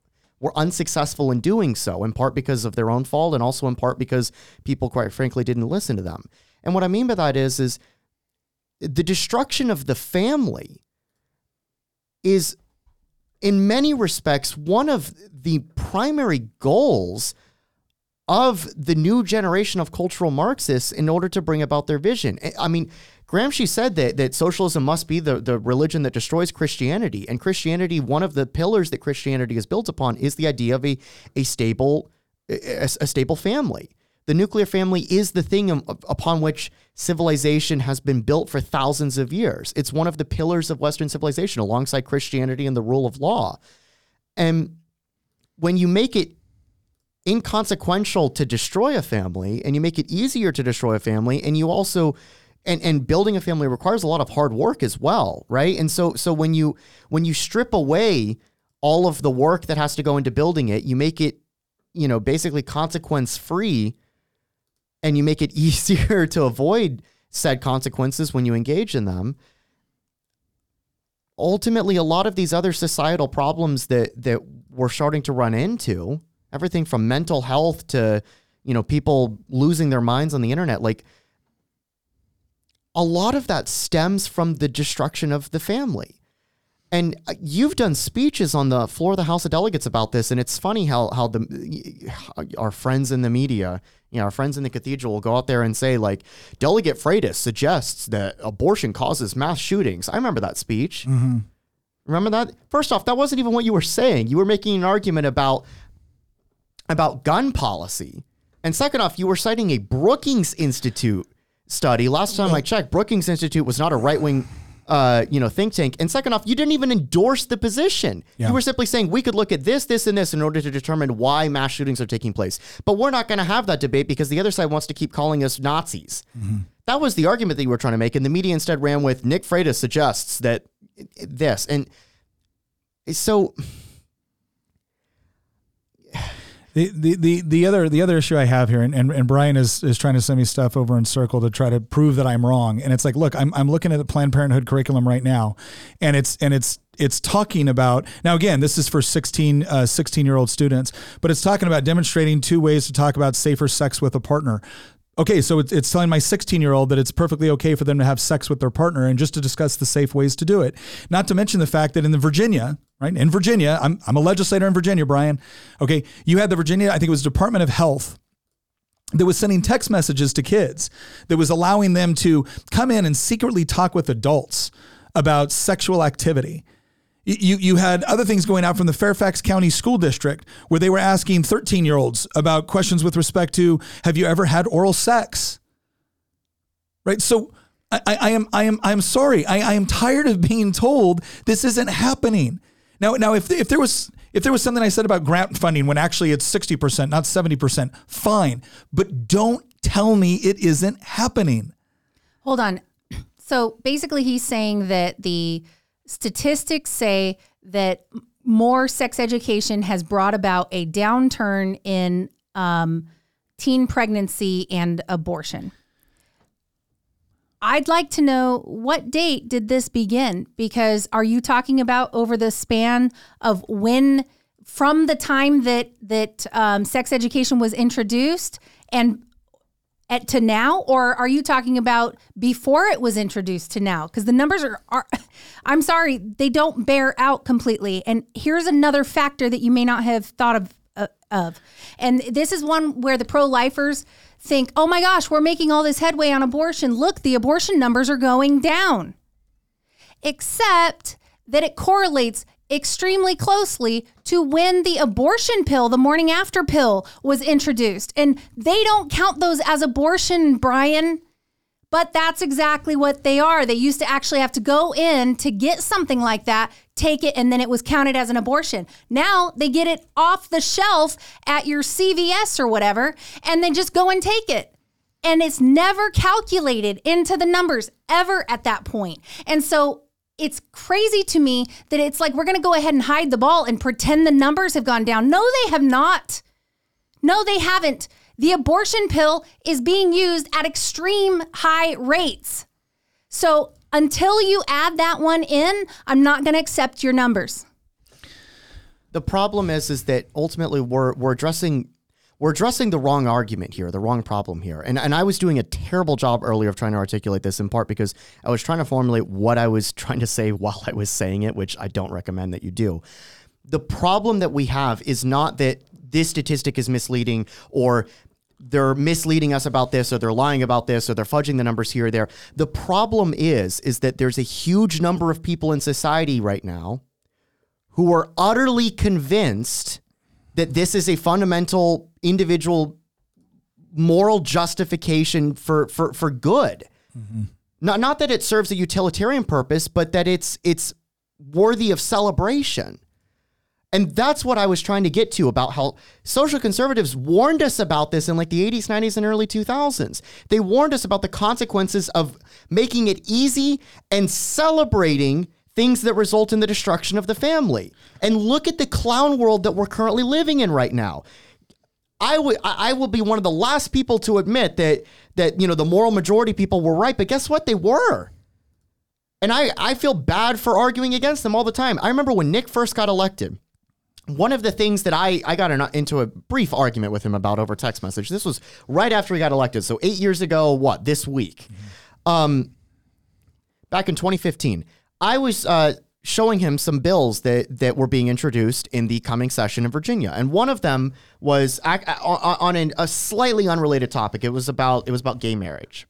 were unsuccessful in doing so, in part because of their own fault and also in part because people, quite frankly, didn't listen to them. And what I mean by that is, is the destruction of the family is in many respects one of the primary goals of the new generation of cultural Marxists in order to bring about their vision. I mean, Gramsci said that, that socialism must be the, the religion that destroys Christianity. And Christianity, one of the pillars that Christianity is built upon is the idea of a, a stable a, a stable family. The nuclear family is the thing upon which civilization has been built for thousands of years. It's one of the pillars of Western civilization alongside Christianity and the rule of law. And when you make it inconsequential to destroy a family and you make it easier to destroy a family and you also and and building a family requires a lot of hard work as well right? And so so when you when you strip away all of the work that has to go into building it you make it you know basically consequence free and you make it easier to avoid said consequences when you engage in them. Ultimately a lot of these other societal problems that that we're starting to run into everything from mental health to you know people losing their minds on the internet like a lot of that stems from the destruction of the family and uh, you've done speeches on the floor of the House of Delegates about this, and it's funny how how the our friends in the media, you know, our friends in the cathedral will go out there and say like, Delegate Freitas suggests that abortion causes mass shootings. I remember that speech. Mm-hmm. Remember that? First off, that wasn't even what you were saying. You were making an argument about about gun policy. And second off, you were citing a Brookings Institute study. Last time I checked, Brookings Institute was not a right wing. Uh, you know, think tank. And second off, you didn't even endorse the position. Yeah. You were simply saying we could look at this, this, and this in order to determine why mass shootings are taking place. But we're not going to have that debate because the other side wants to keep calling us Nazis. That was the argument that you were trying to make, and the media instead ran with Nick Freitas suggests that this and so The, the, the, the other the other issue I have here, and, and, and Brian is, is trying to send me stuff over in Circle to try to prove that I'm wrong. And it's like, look, I'm, I'm looking at the Planned Parenthood curriculum right now, and it's and it's it's talking about now again this is for 16 uh, 16 year old students but it's talking about demonstrating two ways to talk about safer sex with a partner okay so it's, it's telling my 16 year old that it's perfectly okay for them to have sex with their partner and just to discuss the safe ways to do it. Not to mention the fact that in the virginia right in virginia i'm, I'm a legislator in virginia brian. Okay you had the virginia i think it was department of health that was sending text messages to kids that was allowing them to come in and secretly talk with adults about sexual activity you, you had other things going out from the Fairfax County School District where they were asking 13 year olds about questions with respect to have you ever had oral sex? Right. So I, I am I am I am sorry. I, I am tired of being told this isn't happening. Now now if if there was if there was something I said about grant funding when actually it's 60%, not 70%, fine. But don't tell me it isn't happening. Hold on. So basically, he's saying that the statistics say that more sex education has brought about a downturn in um, teen pregnancy and abortion. I'd like to know what date did this begin? Because are you talking about over the span of when from the time that that um, sex education was introduced and at to now or are you talking about before it was introduced to now? Because the numbers are, are i'm sorry they don't bear out completely. And here's another factor that you may not have thought of uh, of. And this is one where the pro-lifers think oh my gosh we're making all this headway on abortion. Look the abortion numbers are going down. Except that it correlates extremely closely to when the abortion pill, the morning after pill, was introduced. And they don't count those as abortion, Brian. But that's exactly what they are. They used to actually have to go in to get something like that, take it, and then it was counted as an abortion. Now they get it off the shelf at your CVS or whatever, and they just go and take it. And it's never calculated into the numbers ever at that point. And so it's crazy to me that it's like we're going to go ahead and hide the ball and pretend the numbers have gone down. No, they have not. No, they haven't. The abortion pill is being used at extreme high rates. So until you add that one in, I'm not going to accept your numbers. The problem is, is that ultimately we're we're addressing we're addressing the wrong argument here, the wrong problem here. And, and I was doing a terrible job earlier of trying to articulate this in part because I was trying to formulate what I was trying to say while I was saying it, which I don't recommend that you do. The problem that we have is not that this statistic is misleading or they're misleading us about this or they're lying about this or they're fudging the numbers here or there. The problem is is that there's a huge number of people in society right now who are utterly convinced that this is a fundamental individual moral justification for for for good. Mm-hmm. Not not that it serves a utilitarian purpose, but that it's it's worthy of celebration. And that's what I was trying to get to about how social conservatives warned us about this in like the 80s, 90s, and early 2000s. They warned us about the consequences of making it easy and celebrating things that result in the destruction of the family. And look at the clown world that we're currently living in right now. I would I will be one of the last people to admit that that you know the moral majority people were right, but guess what? They were. And I, I feel bad for arguing against them all the time. I remember when Nick first got elected, one of the things that I, I got into a brief argument with him about over text message. This was right after he got elected. So eight years ago, what, this week? Mm-hmm. Um, back in 2015. I was uh, showing him some bills that that were being introduced in the coming session in Virginia, and one of them was on a slightly unrelated topic. It was about it was about gay marriage,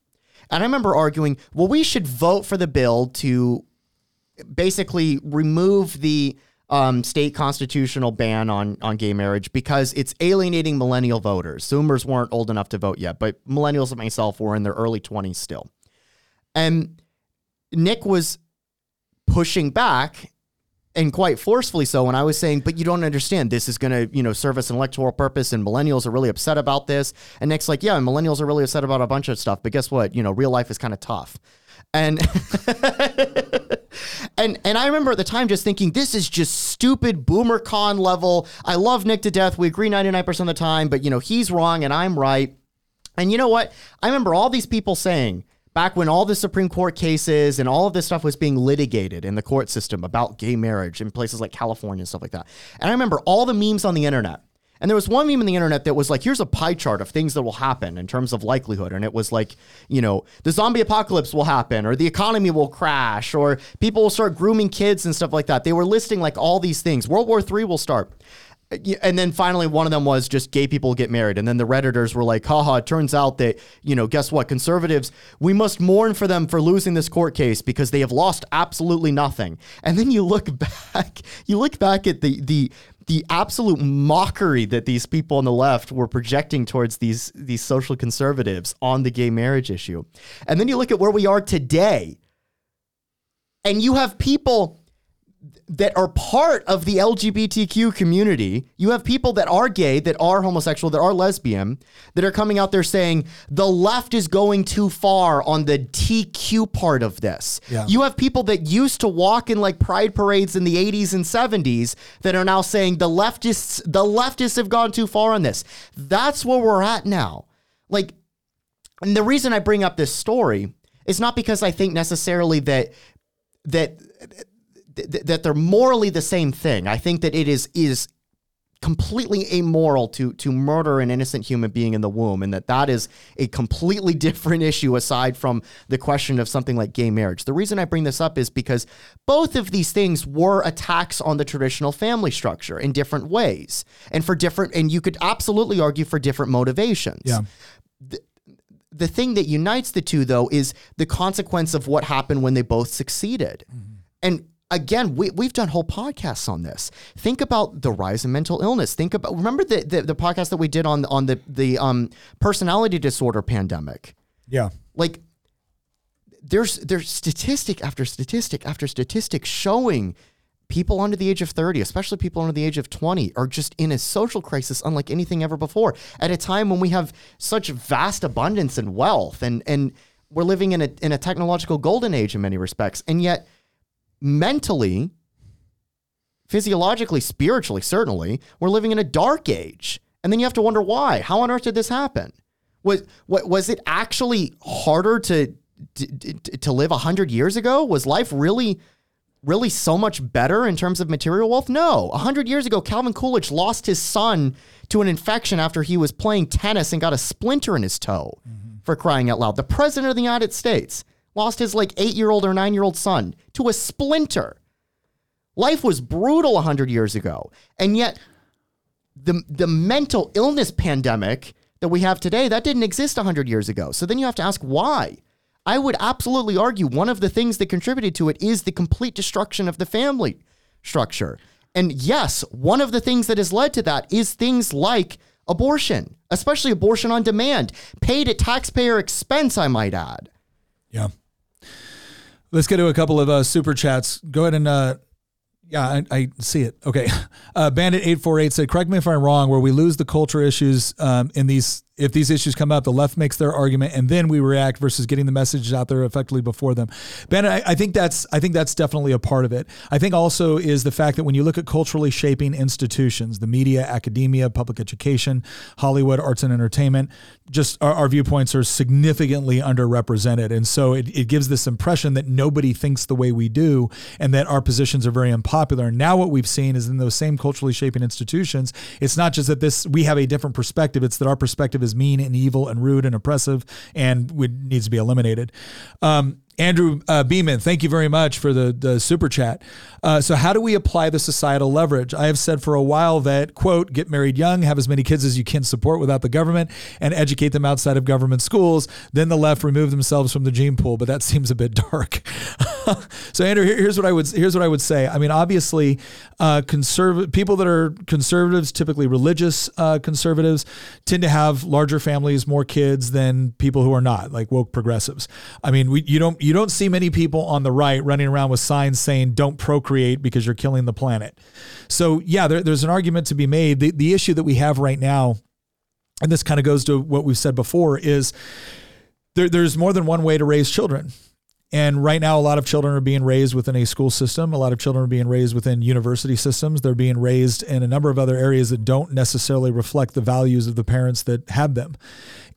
and I remember arguing, well, we should vote for the bill to basically remove the um, state constitutional ban on on gay marriage because it's alienating millennial voters. Zoomers weren't old enough to vote yet, but millennials like myself were in their early 20s still. And Nick was pushing back and quite forcefully so when I was saying, but you don't understand, this is going to, you know, serve us an electoral purpose and millennials are really upset about this. And Nick's like, yeah, millennials are really upset about a bunch of stuff, but guess what? You know, real life is kind of tough. And and and I remember at the time just thinking, this is just stupid boomer con level. I love Nick to death. We agree 99% of the time, but you know, he's wrong and I'm right. And you know what? I remember all these people saying, back when all the Supreme Court cases and all of this stuff was being litigated in the court system about gay marriage in places like California and stuff like that. And I remember all the memes on the internet. And there was one meme on the internet that was like, here's a pie chart of things that will happen in terms of likelihood. And it was like, you know, the zombie apocalypse will happen, or the economy will crash, or people will start grooming kids and stuff like that. They were listing like all these things. World War III will start and then finally one of them was just gay people get married. And then the redditors were like haha it turns out that you know guess what? Conservatives we must mourn for them for losing this court case because they have lost absolutely nothing. And then you look back you look back at the the the absolute mockery that these people on the left were projecting towards these these social conservatives on the gay marriage issue. And then you look at where we are today and you have people that are part of the LGBTQ community. You have people that are gay, that are homosexual, that are lesbian, that are coming out there saying the left is going too far on the TQ part of this. Yeah. You have people that used to walk in like pride parades in the 80s and 70s that are now saying the leftists the leftists have gone too far on this. That's where we're at now. Like and the reason I bring up this story is not because I think necessarily that that th- that they're morally the same thing. I think that it is is completely amoral to to murder an innocent human being in the womb and that that is a completely different issue aside from the question of something like gay marriage. The reason I bring this up is because both of these things were attacks on the traditional family structure in different ways and for different and you could absolutely argue for different motivations. Yeah. The thing that unites the two though is the consequence of what happened when they both succeeded. Mm-hmm. And again, we, we've done whole podcasts on this. Think about the rise in mental illness. Think about remember the the, the podcast that we did on on the the um personality disorder pandemic. Yeah. Like there's there's statistic after statistic after statistic showing people under the age of 30, especially people under the age of 20, are just in a social crisis unlike anything ever before. At a time when we have such vast abundance and wealth and and we're living in a in a technological golden age in many respects. And yet mentally, physiologically, spiritually, certainly, we're living in a dark age. And then you have to wonder why. How on earth did this happen? Was what was it actually harder to to, to live 100 years ago? Was life really really so much better in terms of material wealth? No. 100 years ago, Calvin Coolidge lost his son to an infection after he was playing tennis and got a splinter in his toe mm-hmm. for crying out loud. The president of the United States lost his like eight year old or nine year old son to a splinter. Life was brutal 100 years ago. And yet, the, the mental illness pandemic that we have today, that didn't exist 100 years ago. So then you have to ask why. I would absolutely argue one of the things that contributed to it is the complete destruction of the family structure. And yes, one of the things that has led to that is things like abortion, especially abortion on demand, paid at taxpayer expense, I might add. Yeah. Let's get to a couple of uh, super chats. Go ahead and uh, yeah, I, I see it. Okay. Uh, Bandit eight four eight said, "Correct me if I'm wrong. Where we lose the culture issues um, in these, if these issues come up, the left makes their argument, and then we react versus getting the messages out there effectively before them." Bandit, I, I think that's, I think that's definitely a part of it. I think also is the fact that when you look at culturally shaping institutions, the media, academia, public education, Hollywood, arts and entertainment, just our, our viewpoints are significantly underrepresented, and so it, it gives this impression that nobody thinks the way we do, and that our positions are very unpopular. And now what we've seen is in those same culturally shaping institutions, it's not just that this we have a different perspective; it's that our perspective is mean and evil and rude and oppressive, and would needs to be eliminated. Um, Andrew uh, Beeman, thank you very much for the, the super chat. Uh, so, how do we apply the societal leverage? I have said for a while that, quote, get married young, have as many kids as you can support without the government, and educate them outside of government schools. Then the left remove themselves from the gene pool, but that seems a bit dark. so, Andrew, here- here's what I would here's what I would say. I mean, obviously, uh, conservative people that are conservatives, typically religious uh, conservatives, tend to have larger families, more kids than people who are not, like woke progressives. I mean, we, you don't you don't see many people on the right running around with signs saying "Don't procreate because you're killing the planet." So, yeah, there, there's an argument to be made. The the issue that we have right now, and this kind of goes to what we've said before, is there, there's more than one way to raise children. And right now, a lot of children are being raised within a school system. A lot of children are being raised within university systems. They're being raised in a number of other areas that don't necessarily reflect the values of the parents that had them.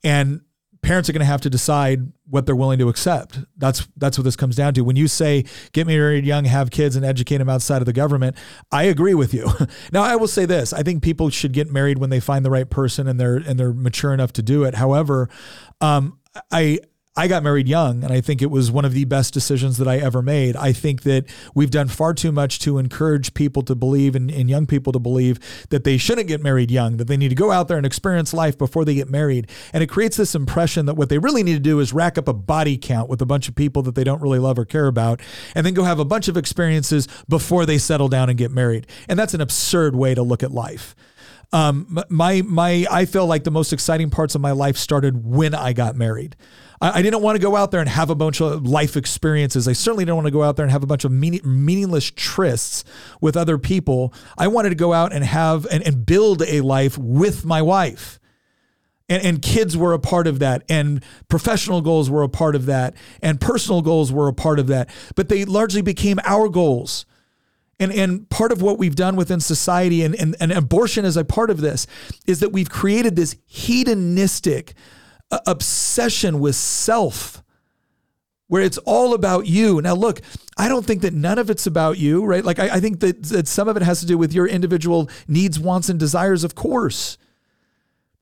And parents are going to have to decide what they're willing to accept. That's that's what this comes down to. When you say get married young, have kids, and educate them outside of the government, I agree with you. now, I will say this: I think people should get married when they find the right person and they're and they're mature enough to do it. However, um, I. I got married young, and I think it was one of the best decisions that I ever made. I think that we've done far too much to encourage people to believe and, and young people to believe that they shouldn't get married young, that they need to go out there and experience life before they get married. And it creates this impression that what they really need to do is rack up a body count with a bunch of people that they don't really love or care about, and then go have a bunch of experiences before they settle down and get married. And that's an absurd way to look at life. Um, my my I feel like the most exciting parts of my life started when I got married. I, I didn't want to go out there and have a bunch of life experiences. I certainly didn't want to go out there and have a bunch of meaning, meaningless trysts with other people. I wanted to go out and have and, and build a life with my wife. And, and kids were a part of that, and professional goals were a part of that, and personal goals were a part of that. But they largely became our goals. And, and part of what we've done within society and, and, and abortion is a part of this is that we've created this hedonistic uh, obsession with self where it's all about you. Now, look, I don't think that none of it's about you, right? Like, I, I think that, that some of it has to do with your individual needs, wants, and desires, of course.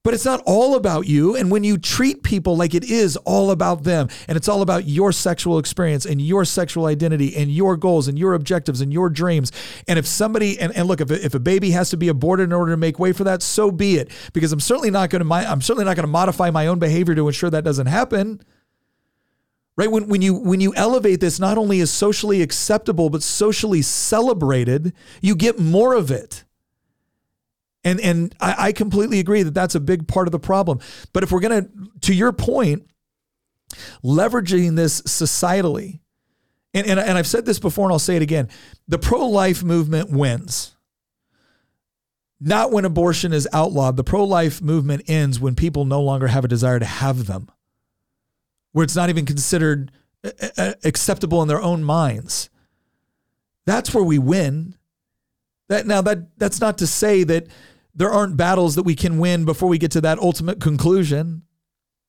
But it's not all about you. And when you treat people like it is all about them, and it's all about your sexual experience and your sexual identity and your goals and your objectives and your dreams. And if somebody, and, and look, if a, if a baby has to be aborted in order to make way for that, so be it. Because I'm certainly not going to, I'm certainly not going to modify my own behavior to ensure that doesn't happen. Right when, when you when you elevate this not only as socially acceptable but socially celebrated, you get more of it. And and I, I completely agree that that's a big part of the problem. But if we're gonna, to your point, leveraging this societally, and, and, and I've said this before and I'll say it again, the pro-life movement wins. Not when abortion is outlawed. The pro-life movement ends when people no longer have a desire to have them. Where it's not even considered uh, uh, acceptable in their own minds. That's where we win. That now that that's not to say that there aren't battles that we can win before we get to that ultimate conclusion.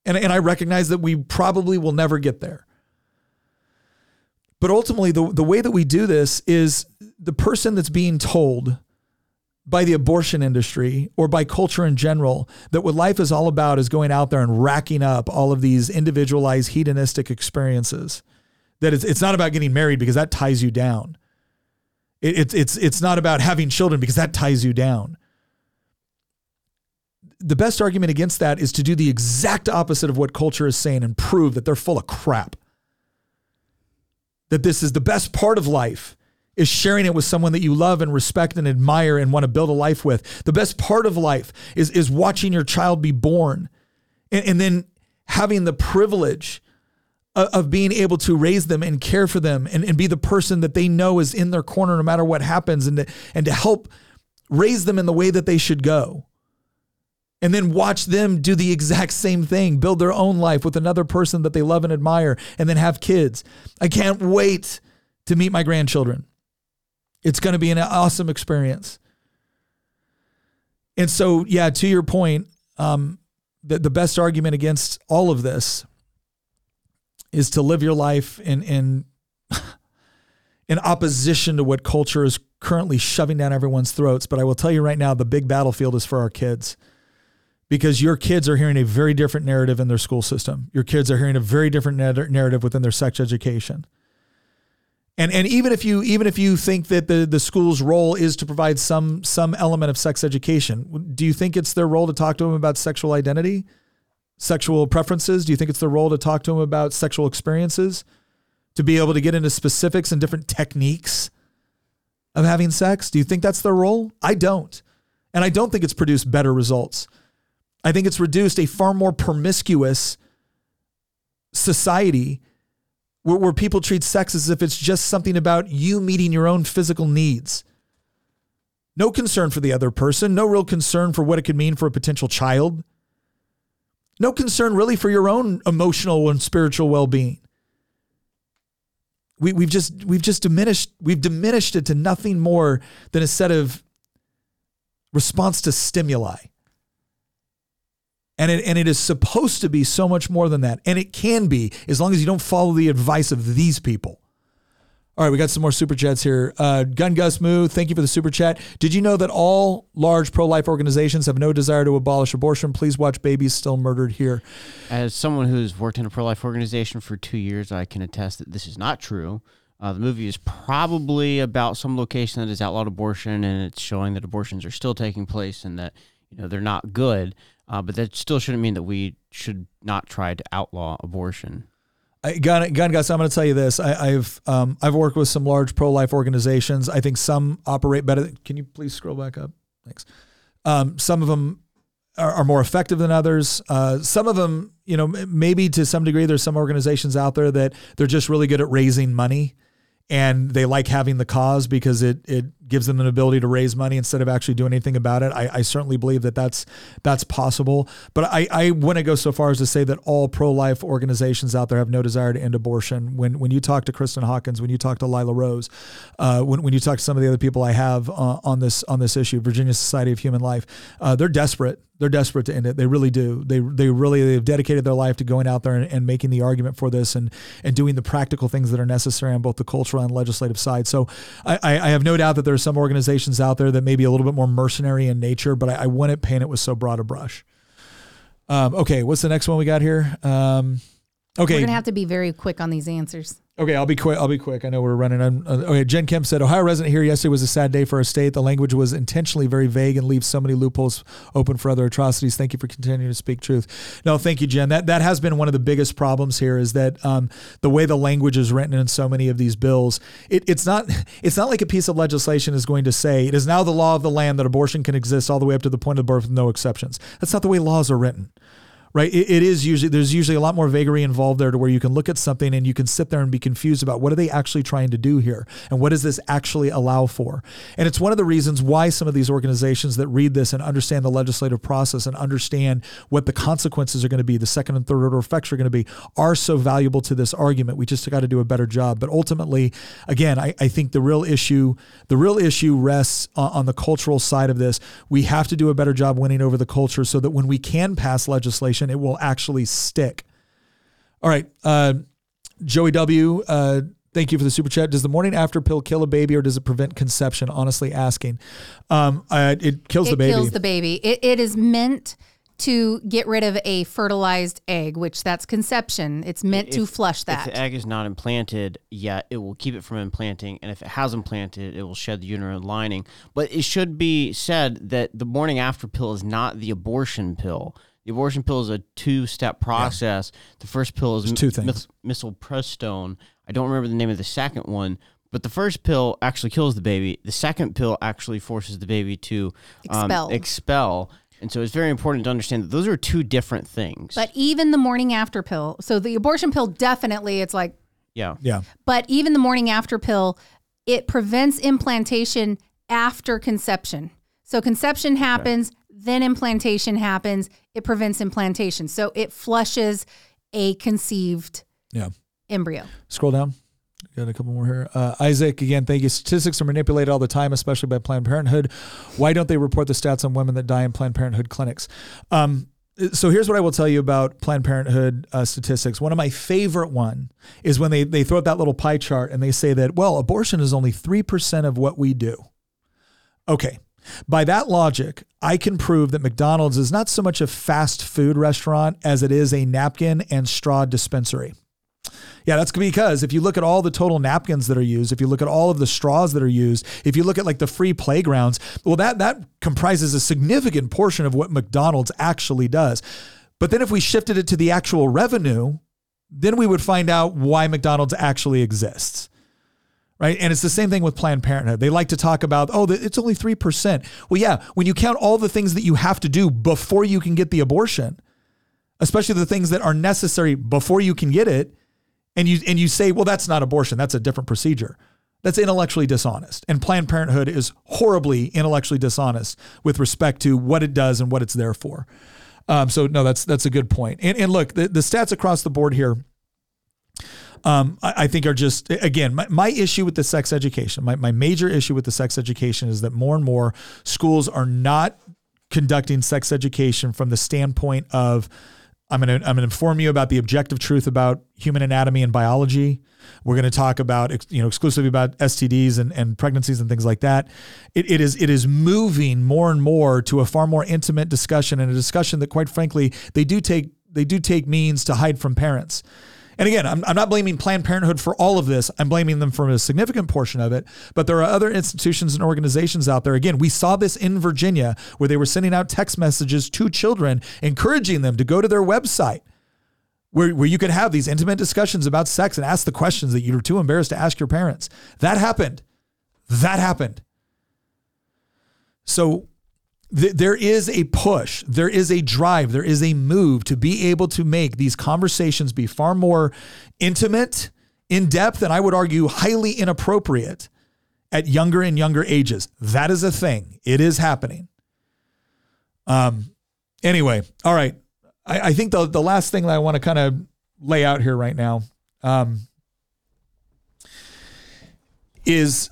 And, and I recognize that we probably will never get there. But ultimately, the, the way that we do this is the person that's being told by the abortion industry or by culture in general that what life is all about is going out there and racking up all of these individualized hedonistic experiences. That it's, it's not about getting married because that ties you down. It, it's, it's, it's not about having children because that ties you down the best argument against that is to do the exact opposite of what culture is saying and prove that they're full of crap. That this is the best part of life is sharing it with someone that you love and respect and admire and want to build a life with. The best part of life is, is watching your child be born and, and then having the privilege of, of, being able to raise them and care for them and, and be the person that they know is in their corner no matter what happens and to, and to help raise them in the way that they should go and then watch them do the exact same thing, build their own life with another person that they love and admire, and then have kids. I can't wait to meet my grandchildren. It's going to be an awesome experience. And so, yeah, to your point, um, the, the best argument against all of this is to live your life in in in opposition to what culture is currently shoving down everyone's throats. But I will tell you right now, the big battlefield is for our kids because your kids are hearing a very different narrative in their school system. Your kids are hearing a very different narrative within their sex education. And and even if you even if you think that the the school's role is to provide some some element of sex education, do you think it's their role to talk to them about sexual identity, sexual preferences? Do you think it's their role to talk to them about sexual experiences, to be able to get into specifics and different techniques of having sex? Do you think that's their role? I don't. And I don't think it's produced better results. I think it's reduced a far more promiscuous society where, where people treat sex as if it's just something about you meeting your own physical needs. No concern for the other person, no real concern for what it could mean for a potential child. No concern really for your own emotional and spiritual well-being. We, we've just we've just diminished we've diminished it to nothing more than a set of response to stimuli. And it, and it is supposed to be so much more than that. And it can be as long as you don't follow the advice of these people. All right, we got some more super chats here. Uh, Gun Gus Moo, thank you for the super chat. Did you know that all large pro life organizations have no desire to abolish abortion? Please watch Babies Still Murdered here. As someone who's worked in a pro life organization for two years, I can attest that this is not true. Uh, the movie is probably about some location that has outlawed abortion, and it's showing that abortions are still taking place and that you know they're not good. Uh, but that still shouldn't mean that we should not try to outlaw abortion. I, gun, gun guys, I'm going to tell you this. I, have um, I've worked with some large pro life organizations. I think some operate better. Can you please scroll back up? Thanks. Um, some of them are, are, more effective than others. Uh, some of them, you know, maybe to some degree, there's some organizations out there that they're just really good at raising money, and they like having the cause because it it gives them an ability to raise money instead of actually doing anything about it. I, I certainly believe that that's that's possible. But I, I wouldn't go so far as to say that all pro-life organizations out there have no desire to end abortion. When when you talk to Kristan Hawkins, when you talk to Lila Rose, uh, when, when you talk to some of the other people I have uh, on this on this issue, Virginia Society of Human Life, uh, they're desperate they're desperate to end it. They really do. They they really they've dedicated their life to going out there and, and, making the argument for this and and doing the practical things that are necessary on both the cultural and legislative side. So I, I have no doubt that there are some organizations out there that may be a little bit more mercenary in nature, but I, I wouldn't paint it with so broad a brush. Um, okay, what's the next one we got here? Um, okay, we're gonna have to be very quick on these answers. Okay, I'll be quick. I'll be quick. I know we're running. On, okay, Jen Kemp said Ohio resident here yesterday was a sad day for our state. The language was intentionally very vague and leaves so many loopholes open for other atrocities. Thank you for continuing to speak truth. No, thank you, Jen. That that has been one of the biggest problems here is that um, the way the language is written in so many of these bills. It, it's not it's not like a piece of legislation is going to say it is now the law of the land that abortion can exist all the way up to the point of birth with no exceptions. That's not the way laws are written right? It, it is usually there's usually a lot more vagary involved there to where you can look at something and you can sit there and be confused about what are they actually trying to do here and what does this actually allow for. And it's one of the reasons why some of these organizations that read this and understand the legislative process and understand what the consequences are going to be, the second and third order effects are going to be, are so valuable to this argument. We just got to do a better job. But ultimately, again, I, I think the real issue the real issue rests on, on the cultural side of this. We have to do a better job winning over the culture so that when we can pass legislation it will actually stick. All right. Uh, Joey W. Uh, thank you for the super chat. Does the morning after pill kill a baby or does it prevent conception? Honestly asking. Um, uh, it kills it the baby. kills the baby. It, it is meant to get rid of a fertilized egg, which that's conception. It's meant if, to flush that. If the egg is not implanted yet, it will keep it from implanting. And if it has implanted, it will shed the uterine lining. But it should be said that the morning after pill is not the abortion pill. The abortion pill is a two-step process. Yeah. The first pill is two things. misoprostol. I don't remember the name of the second one, but the first pill actually kills the baby. The second pill actually forces the baby to um, expel. expel. And so it's very important to understand that those are two different things. But even the morning after pill, so the abortion pill definitely, it's like, yeah, yeah. But even the morning after pill, it prevents implantation after conception. So conception happens, then implantation happens. It prevents implantation. So it flushes a conceived yeah. embryo. Scroll down. Got a couple more here. Uh, Isaac, again, thank you. Statistics are manipulated all the time, especially by Planned Parenthood. Why don't they report the stats on women that die in Planned Parenthood clinics? Um, so here's what I will tell you about Planned Parenthood uh, statistics. One of my favorite one is when they, they throw up that little pie chart and they say that, well, abortion is only 3% of what we do. Okay, by that logic, I can prove that McDonald's is not so much a fast food restaurant as it is a napkin and straw dispensary. Yeah, that's because if you look at all the total napkins that are used, if you look at all of the straws that are used, if you look at like the free playgrounds, well, that that comprises a significant portion of what McDonald's actually does. But then if we shifted it to the actual revenue, then we would find out why McDonald's actually exists right? And it's the same thing with Planned Parenthood. They like to talk about, oh, it's only 3%. Well, yeah, when you count all the things that you have to do before you can get the abortion, especially the things that are necessary before you can get it, and you and you say, well, that's not abortion, that's a different procedure. That's intellectually dishonest. And Planned Parenthood is horribly intellectually dishonest with respect to what it does and what it's there for. Um, so no, that's that's a good point. And, and look, the, the stats across the board here um, I, I, think are just again my, my issue with the sex education. My, my major issue with the sex education is that more and more schools are not conducting sex education from the standpoint of I'm going to I'm going to inform you about the objective truth about human anatomy and biology. We're going to talk about you know exclusively about STDs and, and pregnancies and things like that. It, it is it is moving more and more to a far more intimate discussion and a discussion that quite frankly they do take they do take means to hide from parents. And again, I'm, I'm not blaming Planned Parenthood for all of this. I'm blaming them for a significant portion of it. But there are other institutions and organizations out there. Again, we saw this in Virginia where they were sending out text messages to children, encouraging them to go to their website. Where, where you could have these intimate discussions about sex and ask the questions that you're too embarrassed to ask your parents. That happened. That happened. So th- there is a push, there is a drive, there is a move to be able to make these conversations be far more intimate, in depth, and I would argue highly inappropriate. at younger and younger ages. That is a thing. It is happening. Um. Anyway, all right. I, I think the the last thing that I want to kind of lay out here right now um, is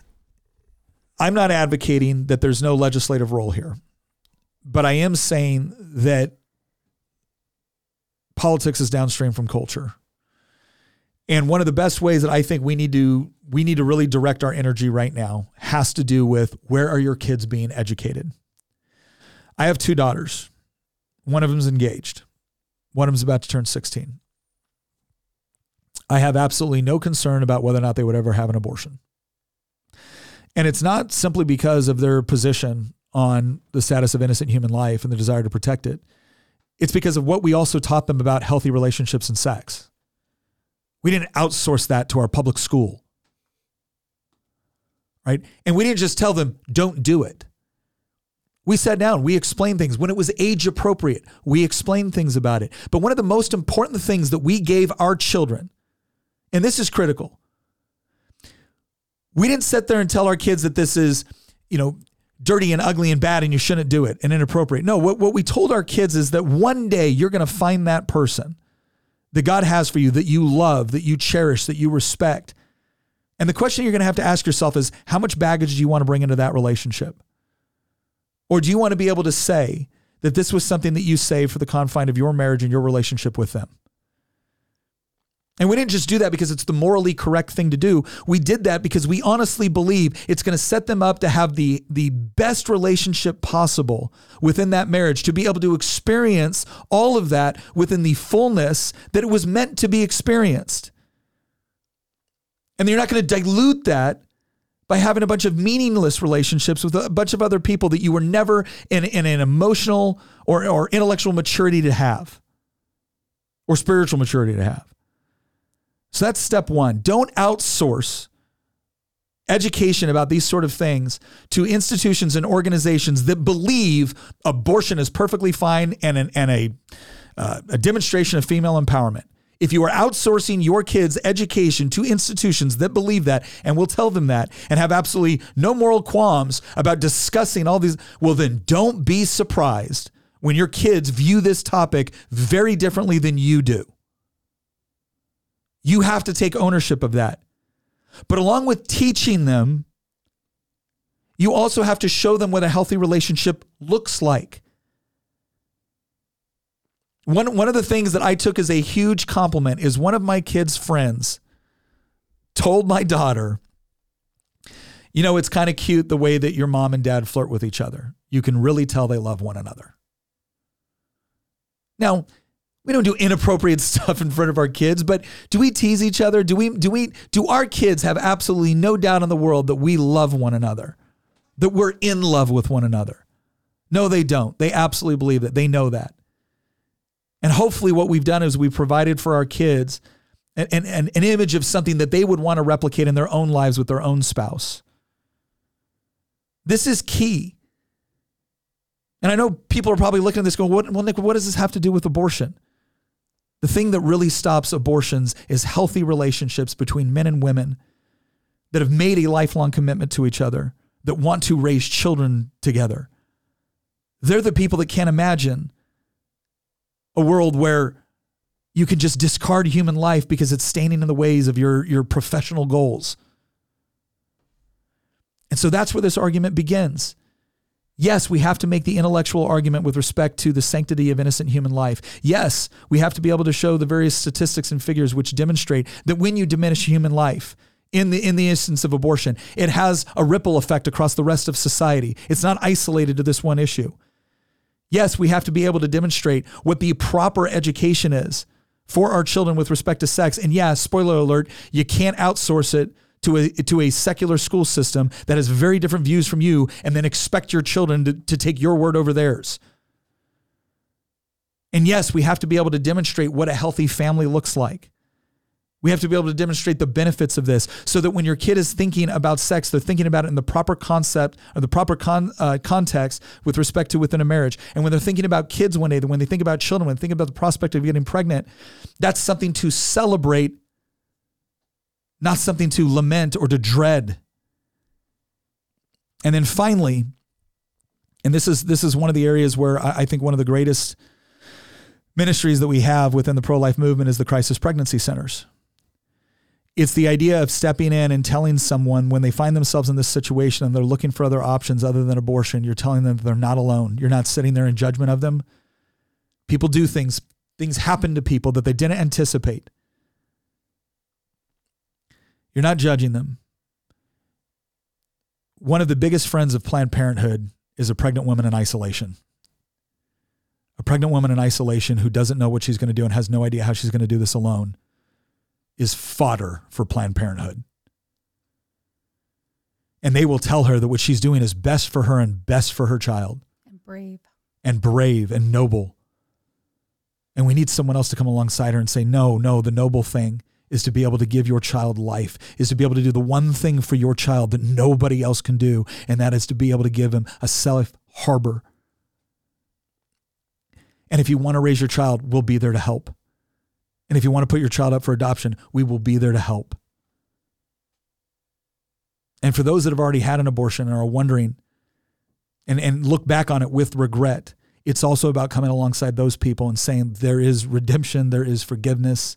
I'm not advocating that there's no legislative role here, but I am saying that politics is downstream from culture. And one of the best ways that I think we need to we need to really direct our energy right now has to do with where are your kids being educated? I have two daughters. One of them's engaged. One of them's about to turn 16. I have absolutely no concern about whether or not they would ever have an abortion. And it's not simply because of their position on the status of innocent human life and the desire to protect it. It's because of what we also taught them about healthy relationships and sex. We didn't outsource that to our public school. Right? And we didn't just tell them, don't do it. We sat down, we explained things. When it was age appropriate, we explained things about it. But one of the most important things that we gave our children, and this is critical, we didn't sit there and tell our kids that this is, you know, dirty and ugly and bad and you shouldn't do it and inappropriate. No, what, what we told our kids is that one day you're going to find that person that God has for you, that you love, that you cherish, that you respect. And the question you're going to have to ask yourself is how much baggage do you want to bring into that relationship? Or do you want to be able to say that this was something that you saved for the confine of your marriage and your relationship with them? And we didn't just do that because it's the morally correct thing to do. We did that because we honestly believe it's going to set them up to have the, the best relationship possible within that marriage, to be able to experience all of that within the fullness that it was meant to be experienced. And you're not going to dilute that by having a bunch of meaningless relationships with a bunch of other people that you were never in, in an emotional or, or intellectual maturity to have or spiritual maturity to have. So that's step one. Don't outsource education about these sort of things to institutions and organizations that believe abortion is perfectly fine and, an, and a, uh, a demonstration of female empowerment. If you are outsourcing your kids' education to institutions that believe that and will tell them that and have absolutely no moral qualms about discussing all these, well, then don't be surprised when your kids view this topic very differently than you do. You have to take ownership of that. But along with teaching them, you also have to show them what a healthy relationship looks like. One, one of the things that I took as a huge compliment is one of my kids' friends told my daughter, You know, it's kind of cute the way that your mom and dad flirt with each other. You can really tell they love one another. Now, we don't do inappropriate stuff in front of our kids, but do we tease each other? Do we do we do our kids have absolutely no doubt in the world that we love one another? That we're in love with one another? No, they don't. They absolutely believe that. They know that. And hopefully what we've done is we've provided for our kids an, an, an image of something that they would want to replicate in their own lives with their own spouse. This is key. And I know people are probably looking at this going, well, Nick, what does this have to do with abortion? The thing that really stops abortions is healthy relationships between men and women that have made a lifelong commitment to each other, that want to raise children together. They're the people that can't imagine a world where you can just discard human life because it's standing in the ways of your, your professional goals. And so that's where this argument begins. Yes, we have to make the intellectual argument with respect to the sanctity of innocent human life. Yes, we have to be able to show the various statistics and figures which demonstrate that when you diminish human life, in the in the instance of abortion, it has a ripple effect across the rest of society. It's not isolated to this one issue. Yes, we have to be able to demonstrate what the proper education is for our children with respect to sex. And yeah, spoiler alert, you can't outsource it to a to a secular school system that has very different views from you and then expect your children to, to take your word over theirs. And yes, we have to be able to demonstrate what a healthy family looks like. We have to be able to demonstrate the benefits of this so that when your kid is thinking about sex, they're thinking about it in the proper concept or the proper con, uh, context with respect to within a marriage. And when they're thinking about kids one day, when they think about children, when they think about the prospect of getting pregnant, that's something to celebrate not something to lament or to dread. And then finally, and this is this is one of the areas where I, I think one of the greatest ministries that we have within the pro life movement is the crisis pregnancy centers. It's the idea of stepping in and telling someone when they find themselves in this situation and they're looking for other options other than abortion, you're telling them they're not alone. You're not sitting there in judgment of them. People do things, things happen to people that they didn't anticipate. You're not judging them. One of the biggest friends of Planned Parenthood is a pregnant woman in isolation. A pregnant woman in isolation who doesn't know what she's going to do and has no idea how she's going to do this alone is fodder for Planned Parenthood. And they will tell her that what she's doing is best for her and best for her child. And brave. And brave and noble. And we need someone else to come alongside her and say, no, no, the noble thing is to be able to give your child life, is to be able to do the one thing for your child that nobody else can do, and that is to be able to give him a safe harbor. And if you want to raise your child, we'll be there to help. And if you want to put your child up for adoption, we will be there to help. And for those that have already had an abortion and are wondering and, and look back on it with regret, it's also about coming alongside those people and saying there is redemption, there is forgiveness,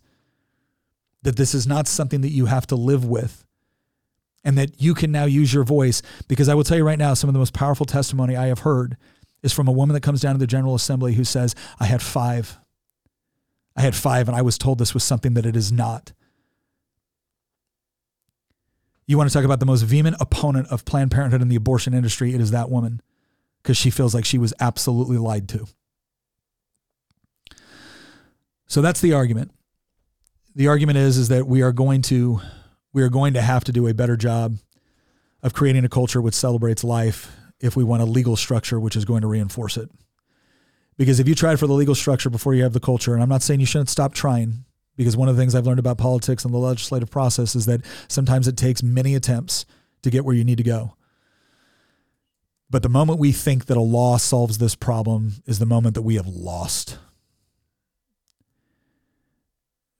that this is not something that you have to live with, and that you can now use your voice. Because I will tell you right now, some of the most powerful testimony I have heard is from a woman that comes down to the General Assembly who says, I had five I had five and I was told this was something that it is not. You want to talk about the most vehement opponent of Planned Parenthood in the abortion industry? It is that woman because she feels like she was absolutely lied to. So that's the argument. The argument is is that we are going to we are going to have to do a better job of creating a culture which celebrates life if we want a legal structure which is going to reinforce it. Because if you tried for the legal structure before you have the culture, and I'm not saying you shouldn't stop trying, because one of the things I've learned about politics and the legislative process is that sometimes it takes many attempts to get where you need to go. But the moment we think that a law solves this problem is the moment that we have lost.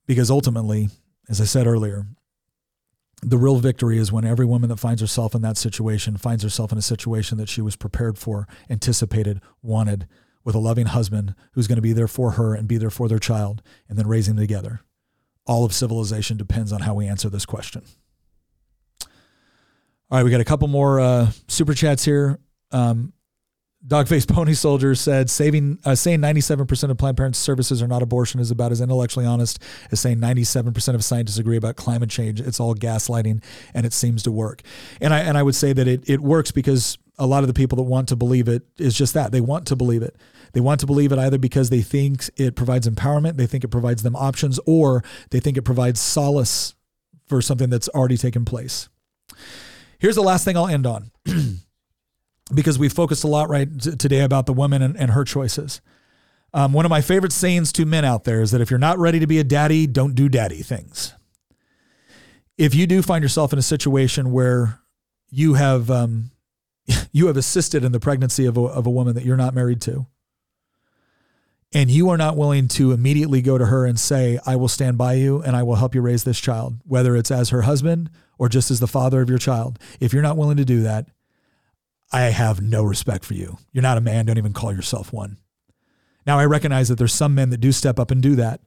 Because ultimately, as I said earlier, the real victory is when every woman that finds herself in that situation finds herself in a situation that she was prepared for, anticipated, wanted, with a loving husband who's going to be there for her and be there for their child and then raising them together. All of civilization depends on how we answer this question. All right, we got a couple more uh, super chats here. Um, Dogface Pony Soldier said, "Saving uh, saying 97% of Planned Parenthood services are not abortion is about as intellectually honest as saying 97% of scientists agree about climate change. It's all gaslighting, and it seems to work." And I and I would say that it it works because a lot of the people that want to believe it is just that they want to believe it. They want to believe it either because they think it provides empowerment, they think it provides them options, or they think it provides solace for something that's already taken place. Here's the last thing I'll end on because we focused a lot right t- today about the woman and, and her choices. Um, one of my favorite sayings to men out there is that if you're not ready to be a daddy, don't do daddy things. If you do find yourself in a situation where you have um, you have assisted in the pregnancy of a, of a woman that you're not married to, and you are not willing to immediately go to her and say, I will stand by you and I will help you raise this child, whether it's as her husband or just as the father of your child, if you're not willing to do that, I have no respect for you. You're not a man. Don't even call yourself one. Now, I recognize that there's some men that do step up and do that,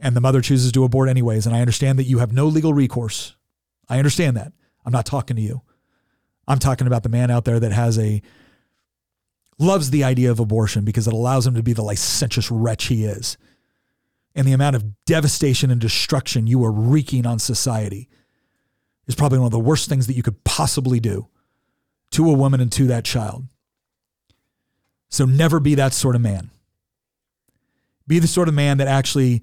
and the mother chooses to abort anyways. And I understand that you have no legal recourse. I understand that. I'm not talking to you. I'm talking about the man out there that has a loves the idea of abortion because it allows him to be the licentious wretch he is. And the amount of devastation and destruction you are wreaking on society is probably one of the worst things that you could possibly do to a woman and to that child. So never be that sort of man. Be the sort of man that actually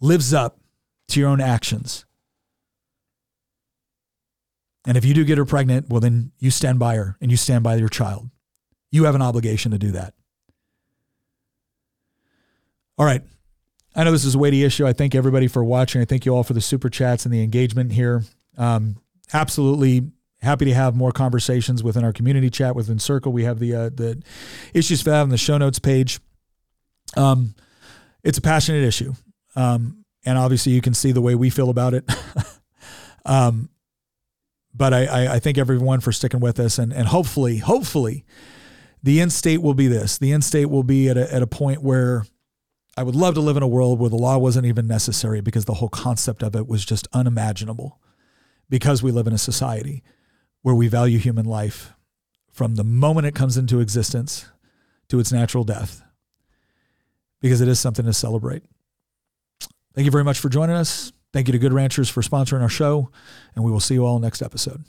lives up to your own actions. And if you do get her pregnant, well, then you stand by her and you stand by your child. You have an obligation to do that. All right. I know this is a weighty issue. I thank everybody for watching. I thank you all for the super chats and the engagement here. Um, absolutely happy to have more conversations within our community chat within Circle. We have the uh, the issues for that on the show notes page. Um, it's a passionate issue, um, and obviously you can see the way we feel about it. um, but I, I, I thank everyone for sticking with us, and and hopefully, hopefully, the end state will be this. The end state will be at a, at a point where I would love to live in a world where the law wasn't even necessary because the whole concept of it was just unimaginable. Because we live in a society where we value human life from the moment it comes into existence to its natural death, because it is something to celebrate. Thank you very much for joining us. Thank you to Good Ranchers for sponsoring our show, and we will see you all next episode.